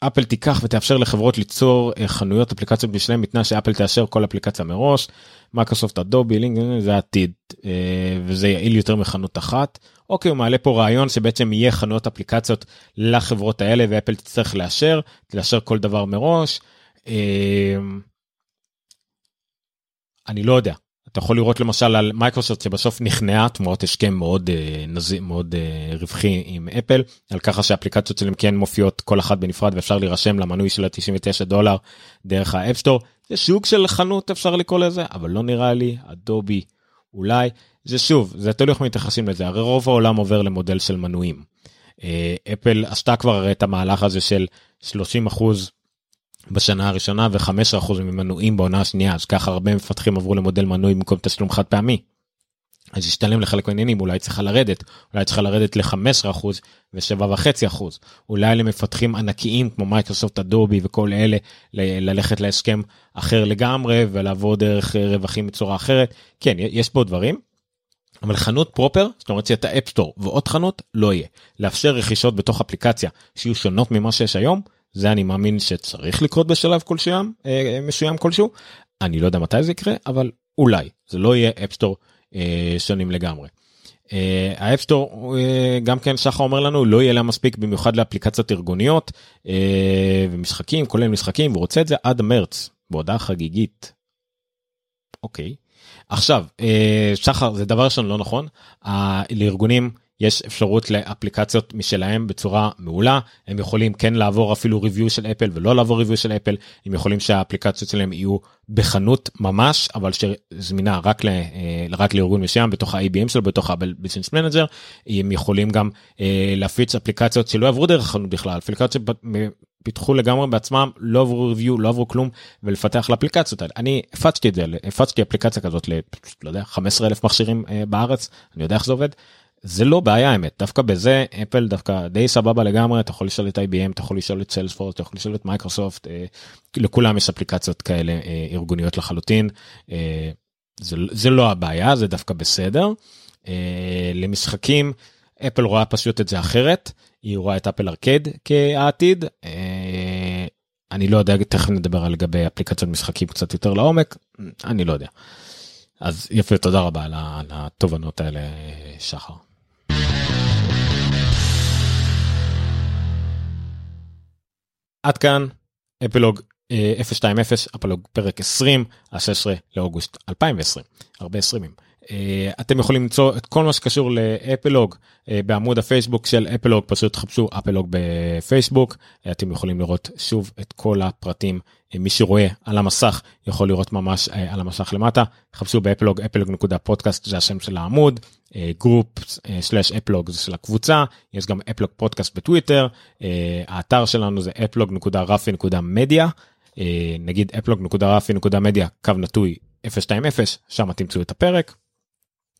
אפל תיקח ותאפשר לחברות ליצור אה, חנויות אפליקציות בשלהם בתנאי שאפל תאשר כל אפליקציה מראש. מייקרוסופט אדובי לינק זה עתיד אה, וזה יעיל יותר מחנות אחת. אוקיי הוא מעלה פה רעיון שבעצם יהיה חנויות אפליקציות לחברות האלה ואפל תצטרך לאשר לאשר כל דבר מראש. אה, אני לא יודע אתה יכול לראות למשל על מייקרוסופט שבסוף נכנעה תמורת הסכם מאוד אה, נזי, מאוד אה, רווחי עם אפל על ככה שהאפליקציות שלהם כן מופיעות כל אחת בנפרד ואפשר להירשם למנוי של ה-99 דולר דרך ה App Store זה שוק של חנות אפשר לקרוא לזה אבל לא נראה לי אדובי אולי זה שוב זה תלוי איך מתייחסים לזה הרי רוב העולם עובר למודל של מנויים. אפל עשתה כבר את המהלך הזה של 30 אחוז בשנה הראשונה ו-15% ממנויים בעונה השנייה אז ככה הרבה מפתחים עברו למודל מנוי במקום תשלום חד פעמי. אז ישתלם לחלק מהעניינים אולי צריכה לרדת אולי צריכה לרדת ל-15% ו-7.5% אולי למפתחים ענקיים כמו מייקרוסופט אדובי וכל אלה ל- ללכת להסכם אחר לגמרי ולעבור דרך רווחים בצורה אחרת כן יש פה דברים. אבל חנות proper זאת אומרת את ה App Store ועוד חנות לא יהיה לאפשר רכישות בתוך אפליקציה שיהיו שונות ממה שיש היום זה אני מאמין שצריך לקרות בשלב כלשהם אה, מסוים כלשהו אני לא יודע מתי זה יקרה אבל אולי זה לא יהיה App Store אה, שונים לגמרי. אה, ה App Store אה, גם כן שחר אומר לנו לא יהיה לה מספיק במיוחד לאפליקציות ארגוניות אה, ומשחקים כולל משחקים הוא רוצה את זה עד מרץ בהודעה חגיגית. אוקיי עכשיו אה, שחר זה דבר ראשון לא נכון אה, לארגונים יש אפשרות לאפליקציות משלהם בצורה מעולה. הם יכולים כן לעבור אפילו review של אפל ולא לעבור review של אפל הם יכולים שהאפליקציות שלהם יהיו בחנות ממש אבל שזמינה רק, ל, אה, רק לארגון מסוים בתוך ה-ABM שלו בתוך ה-Business Manager. הם יכולים גם אה, להפיץ אפליקציות שלא יעברו דרך חנות בכלל. אפליקציות פיתחו לגמרי בעצמם לא עברו ריוויו לא עברו כלום ולפתח לאפליקציות האלה. אני הפצתי את זה הפצתי אפליקציה כזאת ל... לא יודע 15 אלף מכשירים אה, בארץ אני יודע איך זה עובד. זה לא בעיה האמת. דווקא בזה אפל דווקא די סבבה לגמרי. אתה יכול לשאול את IBM אתה יכול לשאול את סיילספורט אתה יכול לשאול את מייקרוסופט אה, לכולם יש אפליקציות כאלה אה, ארגוניות לחלוטין. אה, זה, זה לא הבעיה זה דווקא בסדר. אה, למשחקים אפל רואה פשוט את זה אחרת. היא רואה את אפל ארקד כעתיד. אה, אני לא יודע תכף נדבר על לגבי אפליקציות משחקים קצת יותר לעומק. אני לא יודע. אז יפה תודה רבה על התובנות האלה שחר. עד כאן אפלוג 020 אפלוג פרק 20 ה-16 לאוגוסט 2020 הרבה 20. אתם יכולים למצוא את כל מה שקשור לאפלוג בעמוד הפייסבוק של אפלוג פשוט חפשו אפלוג בפייסבוק אתם יכולים לראות שוב את כל הפרטים. מי שרואה על המסך יכול לראות ממש על המסך למטה. חפשו באפלוג אפלוג נקודה פודקאסט זה השם של העמוד group slash אפלוג זה של הקבוצה. יש גם אפלוג פודקאסט בטוויטר האתר שלנו זה אפלוג נקודה רפי נקודה מדיה. נגיד אפלוג נקודה רפי נקודה מדיה קו נטוי 020 שם תמצאו את הפרק.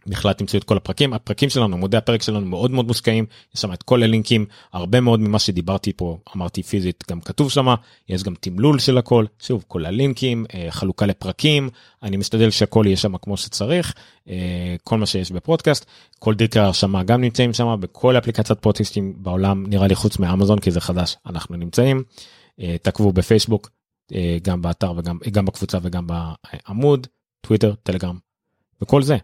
בכלל תמצאו את כל הפרקים. הפרקים שלנו עמודי הפרק שלנו מאוד מאוד מושקעים יש שם את כל הלינקים הרבה מאוד ממה שדיברתי פה אמרתי פיזית גם כתוב שם יש גם תמלול של הכל. שוב כל הלינקים אה, חלוקה לפרקים אני משתדל שהכל יהיה שם כמו שצריך אה, כל מה שיש בפודקאסט. כל דרכי הרשמה גם נמצאים שם בכל אפליקציית פודקאסטים בעולם נראה לי חוץ מאמזון כי זה חדש אנחנו נמצאים. אה, תעקבו בפייסבוק גם באתר וגם גם בקבוצה וגם בעמוד טוויטר טלגרם וכל זה.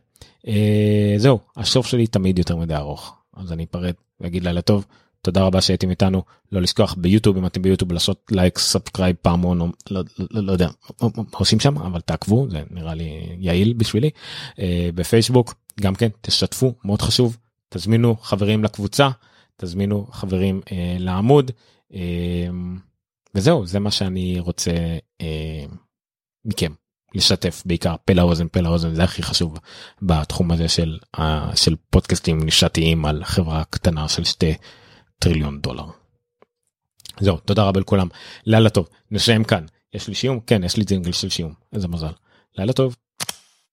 אה, זהו הסוף שלי תמיד יותר מדי ארוך. אז אני אפרד ואגיד לילה טוב. תודה רבה שהייתם איתנו. לא לשכוח ביוטיוב אם אתם ביוטיוב לעשות לייק subscribe פעמון או לא, לא, לא יודע עושים שם אבל תעקבו זה נראה לי יעיל בשבילי. אה, בפייסבוק גם כן תשתפו מאוד חשוב. תזמינו חברים לקבוצה תזמינו חברים אה, לעמוד. אה, וזהו זה מה שאני רוצה אה, מכם. לשתף בעיקר פה לאוזן פה לאוזן זה הכי חשוב בתחום הזה של של פודקאסטים נישתיים על חברה קטנה של שתי טריליון דולר. זהו תודה רבה לכולם. לילה טוב. נסיים כאן. יש לי שיום כן יש לי זינגל של שיום איזה מזל. לילה טוב.